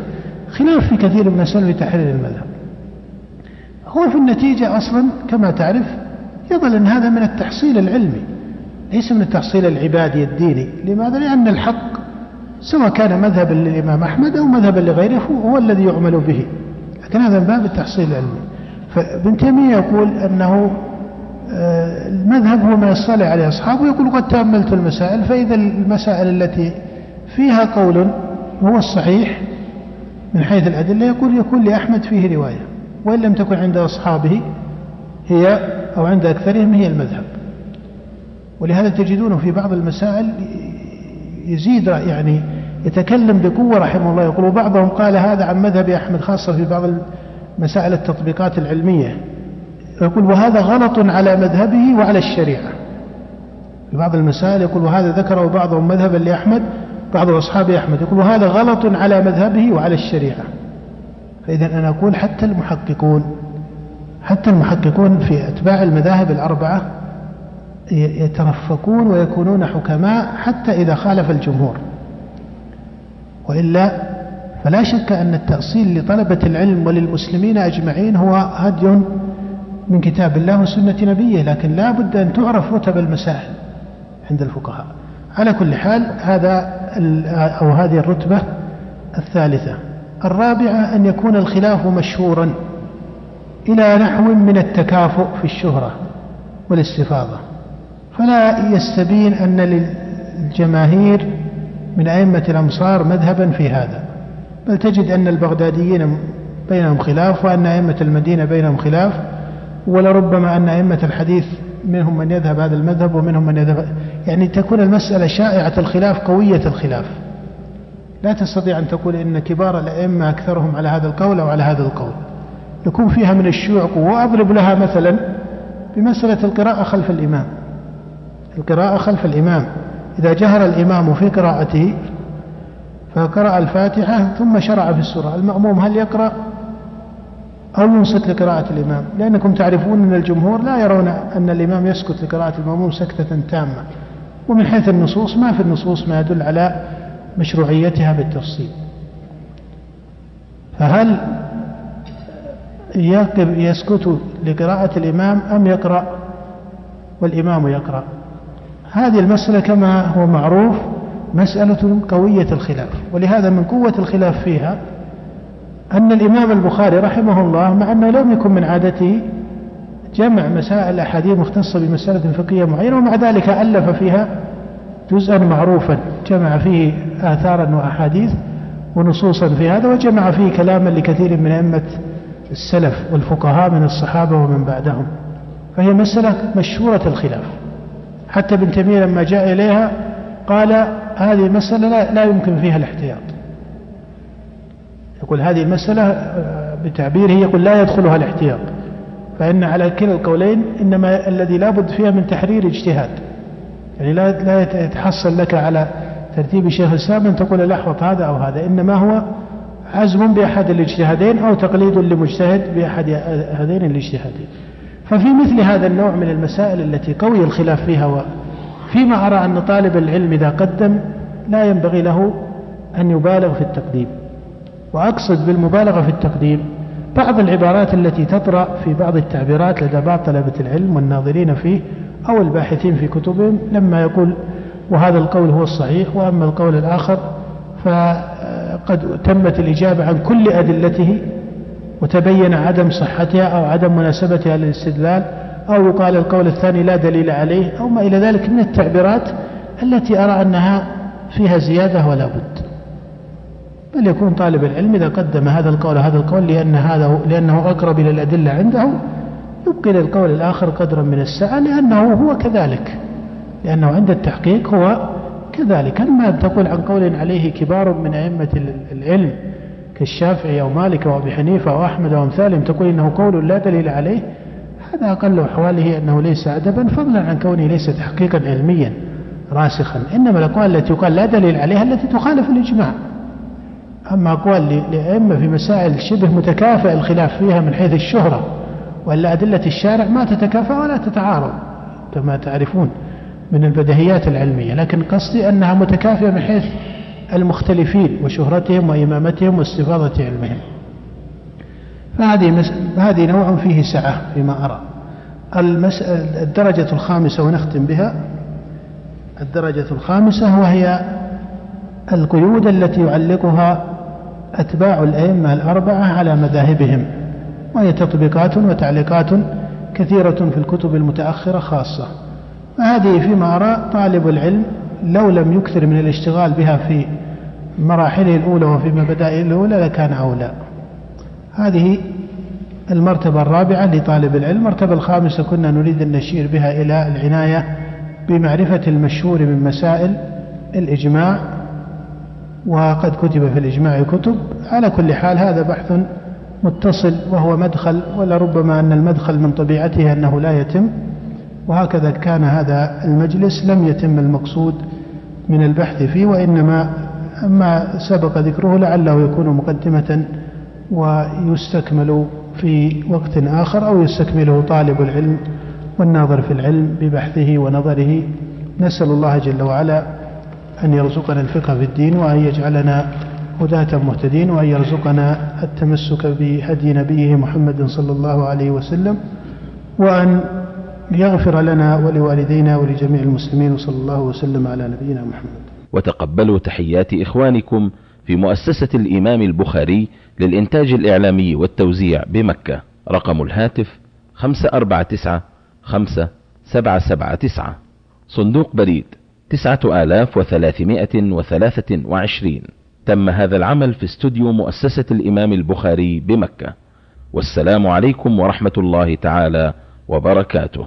خلاف في كثير من المسائل في تحرير المذهب. هو في النتيجة أصلا كما تعرف يظل أن هذا من التحصيل العلمي ليس من التحصيل العبادي الديني. لماذا؟ لأن الحق سواء كان مذهبا للإمام أحمد أو مذهبا لغيره هو الذي يعمل به. لكن هذا من باب التحصيل العلمي. فابن تيمية يقول أنه المذهب هو ما يصطلح عليه أصحابه يقول قد تأملت المسائل فإذا المسائل التي فيها قول هو الصحيح من حيث الأدلة يقول يكون لأحمد فيه رواية وإن لم تكن عند أصحابه هي أو عند أكثرهم هي المذهب. ولهذا تجدونه في بعض المسائل يزيد يعني يتكلم بقوة رحمه الله. يقول بعضهم قال هذا عن مذهب أحمد خاصة في بعض مسائل التطبيقات العلمية. يقول وهذا غلط على مذهبه وعلى الشريعة. في بعض المسائل يقول وهذا ذكره بعضهم مذهبا لأحمد بعض أصحاب أحمد. يقول وهذا غلط على مذهبه وعلى الشريعة. فإذا أنا أقول حتى المحققون حتى المحققون في أتباع المذاهب الأربعة يترفقون ويكونون حكماء حتى إذا خالف الجمهور. وإلا فلا شك أن التأصيل لطلبة العلم وللمسلمين أجمعين هو هدي من كتاب الله وسنة نبيه لكن لا بد أن تعرف رتب المسائل عند الفقهاء. على كل حال هذا أو هذه الرتبة الثالثة. الرابعة أن يكون الخلاف مشهورا إلى نحو من التكافؤ في الشهرة والاستفاضة. فلا يستبين أن للجماهير من أئمة الأمصار مذهبا في هذا. بل تجد أن البغداديين بينهم خلاف وأن أئمة المدينة بينهم خلاف. ولربما أن أئمة الحديث منهم من يذهب هذا المذهب ومنهم من يذهب يعني تكون المسألة شائعة الخلاف قوية الخلاف. لا تستطيع أن تقول إن كبار الأئمة أكثرهم على هذا القول أو على هذا القول. يكون فيها من الشيوع قوة. وأضرب لها مثلا بمسألة القراءة خلف الإمام. القراءة خلف الإمام. إذا جهر الإمام في قراءته فقرأ الفاتحة ثم شرع في السورة. المأموم هل يقرأ؟ أو ينصت لقراءة الإمام. لأنكم تعرفون أن الجمهور لا يرون أن الإمام يسكت لقراءة المأموم سكتة تامة. ومن حيث النصوص ما في النصوص ما يدل على مشروعيتها بالتفصيل. فهل يسكت لقراءة الإمام أم يقرأ والإمام يقرأ؟ هذه المسألة كما هو معروف مسألة قوية الخلاف. ولهذا من قوة الخلاف فيها أن الإمام البخاري رحمه الله مع أنه لم يكن من عادته جمع مسائل أحاديث مختصة بمسألة فقهية معينة ومع ذلك ألف فيها جزءا معروفا. جمع فيه آثارا وأحاديث ونصوصا في هذا وجمع فيه كلاما لكثير من أئمة السلف والفقهاء من الصحابة ومن بعدهم. فهي مسألة مشهورة الخلاف. حتى ابن تيمية لما جاء إليها قال هذه مسألة لا, لا يمكن فيها الاحتياط. يقول هذه المسألة آه، بتعبيره يقول لا يدخلها الاحتياط. فإن على كلا القولين إنما الذي لا بد فيها من تحرير اجتهاد. يعني لا لا يتحصل لك على ترتيب شيخ الإسلام أن تقول لحظة هذا أو هذا. إنما هو عزم بأحد الاجتهادين أو تقليد لمجتهد بأحد هذين الاجتهادين. ففي مثل هذا النوع من المسائل التي قوي الخلاف فيها وفيما أرى أن طالب العلم إذا قدم لا ينبغي له أن يبالغ في التقديم. وأقصد بالمبالغة في التقديم. بعض العبارات التي تطرأ في بعض التعبيرات لدى بعض طلبة العلم والناظرين فيه أو الباحثين في كتبهم لما يقول وهذا القول هو الصحيح وأما القول الآخر فقد تمت الإجابة عن كل أدلته وتبين عدم صحتها أو عدم مناسبتها للاستدلال أو يقال القول الثاني لا دليل عليه أو ما إلى ذلك من التعبيرات التي أرى أنها فيها زيادة ولا بد. بل يكون طالب العلم إذا قدم هذا القول هذا القول لأن هذا لأنه أقرب إلى الأدلة عنده يبقي للقول الآخر قدرا من السعة لأنه هو كذلك. لأنه عند التحقيق هو كذلك. أما تقول عن قول عليه كبار من أئمة العلم كالشافعي أو مالك وأبي حنيفة وأحمد وأمثالهم تقول إنه قول لا دليل عليه. هذا أقل أحواله أنه ليس أدبا فضلا عن كونه ليس تحقيقا علميا راسخا. إنما الأقوال التي يقال لا دليل عليها التي تخالف الإجماع. أما أقوال لأئمة في مسائل شبه متكافئ الخلاف فيها من حيث الشهرة وإلا أدلة الشارع ما تتكافئ ولا تتعارض كما تعرفون من البديهيات العلمية لكن قصدي أنها متكافئة من حيث المختلفين وشهرتهم وإمامتهم واستفاضة علمهم. فهذه هذه نوع فيه سعة فيما أرى. الدرجة الخامسة ونختم بها الدرجة الخامسة وهي القيود التي يعلقها أتباع الأئمة الأربعة على مذاهبهم وهي تطبيقات وتعليقات كثيرة في الكتب المتأخرة خاصة. وهذه فيما أرى طالب العلم لو لم يكثر من الاشتغال بها في مراحله الأولى وفي مبادئه الأولى لكان أولى. هذه المرتبة الرابعة لطالب العلم المرتبة الخامسة كنا نريد أن نشير بها إلى العناية بمعرفة المشهور من مسائل الإجماع وقد كتب في الإجماع كتب. على كل حال هذا بحث متصل وهو مدخل ولربما أن المدخل من طبيعته أنه لا يتم. وهكذا كان هذا المجلس لم يتم المقصود من البحث فيه وإنما ما سبق ذكره لعله يكون مقدمة ويستكمل في وقت آخر أو يستكمله طالب العلم والناظر في العلم ببحثه ونظره. نسأل الله جل وعلا أن يرزقنا الفقه في الدين وأن يجعلنا هداة مهتدين وأن يرزقنا التمسك بهدي نبيه محمد صلى الله عليه وسلم وأن يغفر لنا ولوالدينا ولجميع المسلمين وصلى الله وسلم على نبينا محمد. وتقبلوا تحيات إخوانكم في مؤسسة الإمام البخاري للإنتاج الإعلامي والتوزيع بمكة. رقم الهاتف خمسة أربعة تسعة خمسة سبعة سبعة تسعة. صندوق بريد. تسعة آلاف وثلاثمائة وثلاثة وعشرين. تم هذا العمل في استوديو مؤسسة الإمام البخاري بمكة. والسلام عليكم ورحمة الله تعالى وبركاته.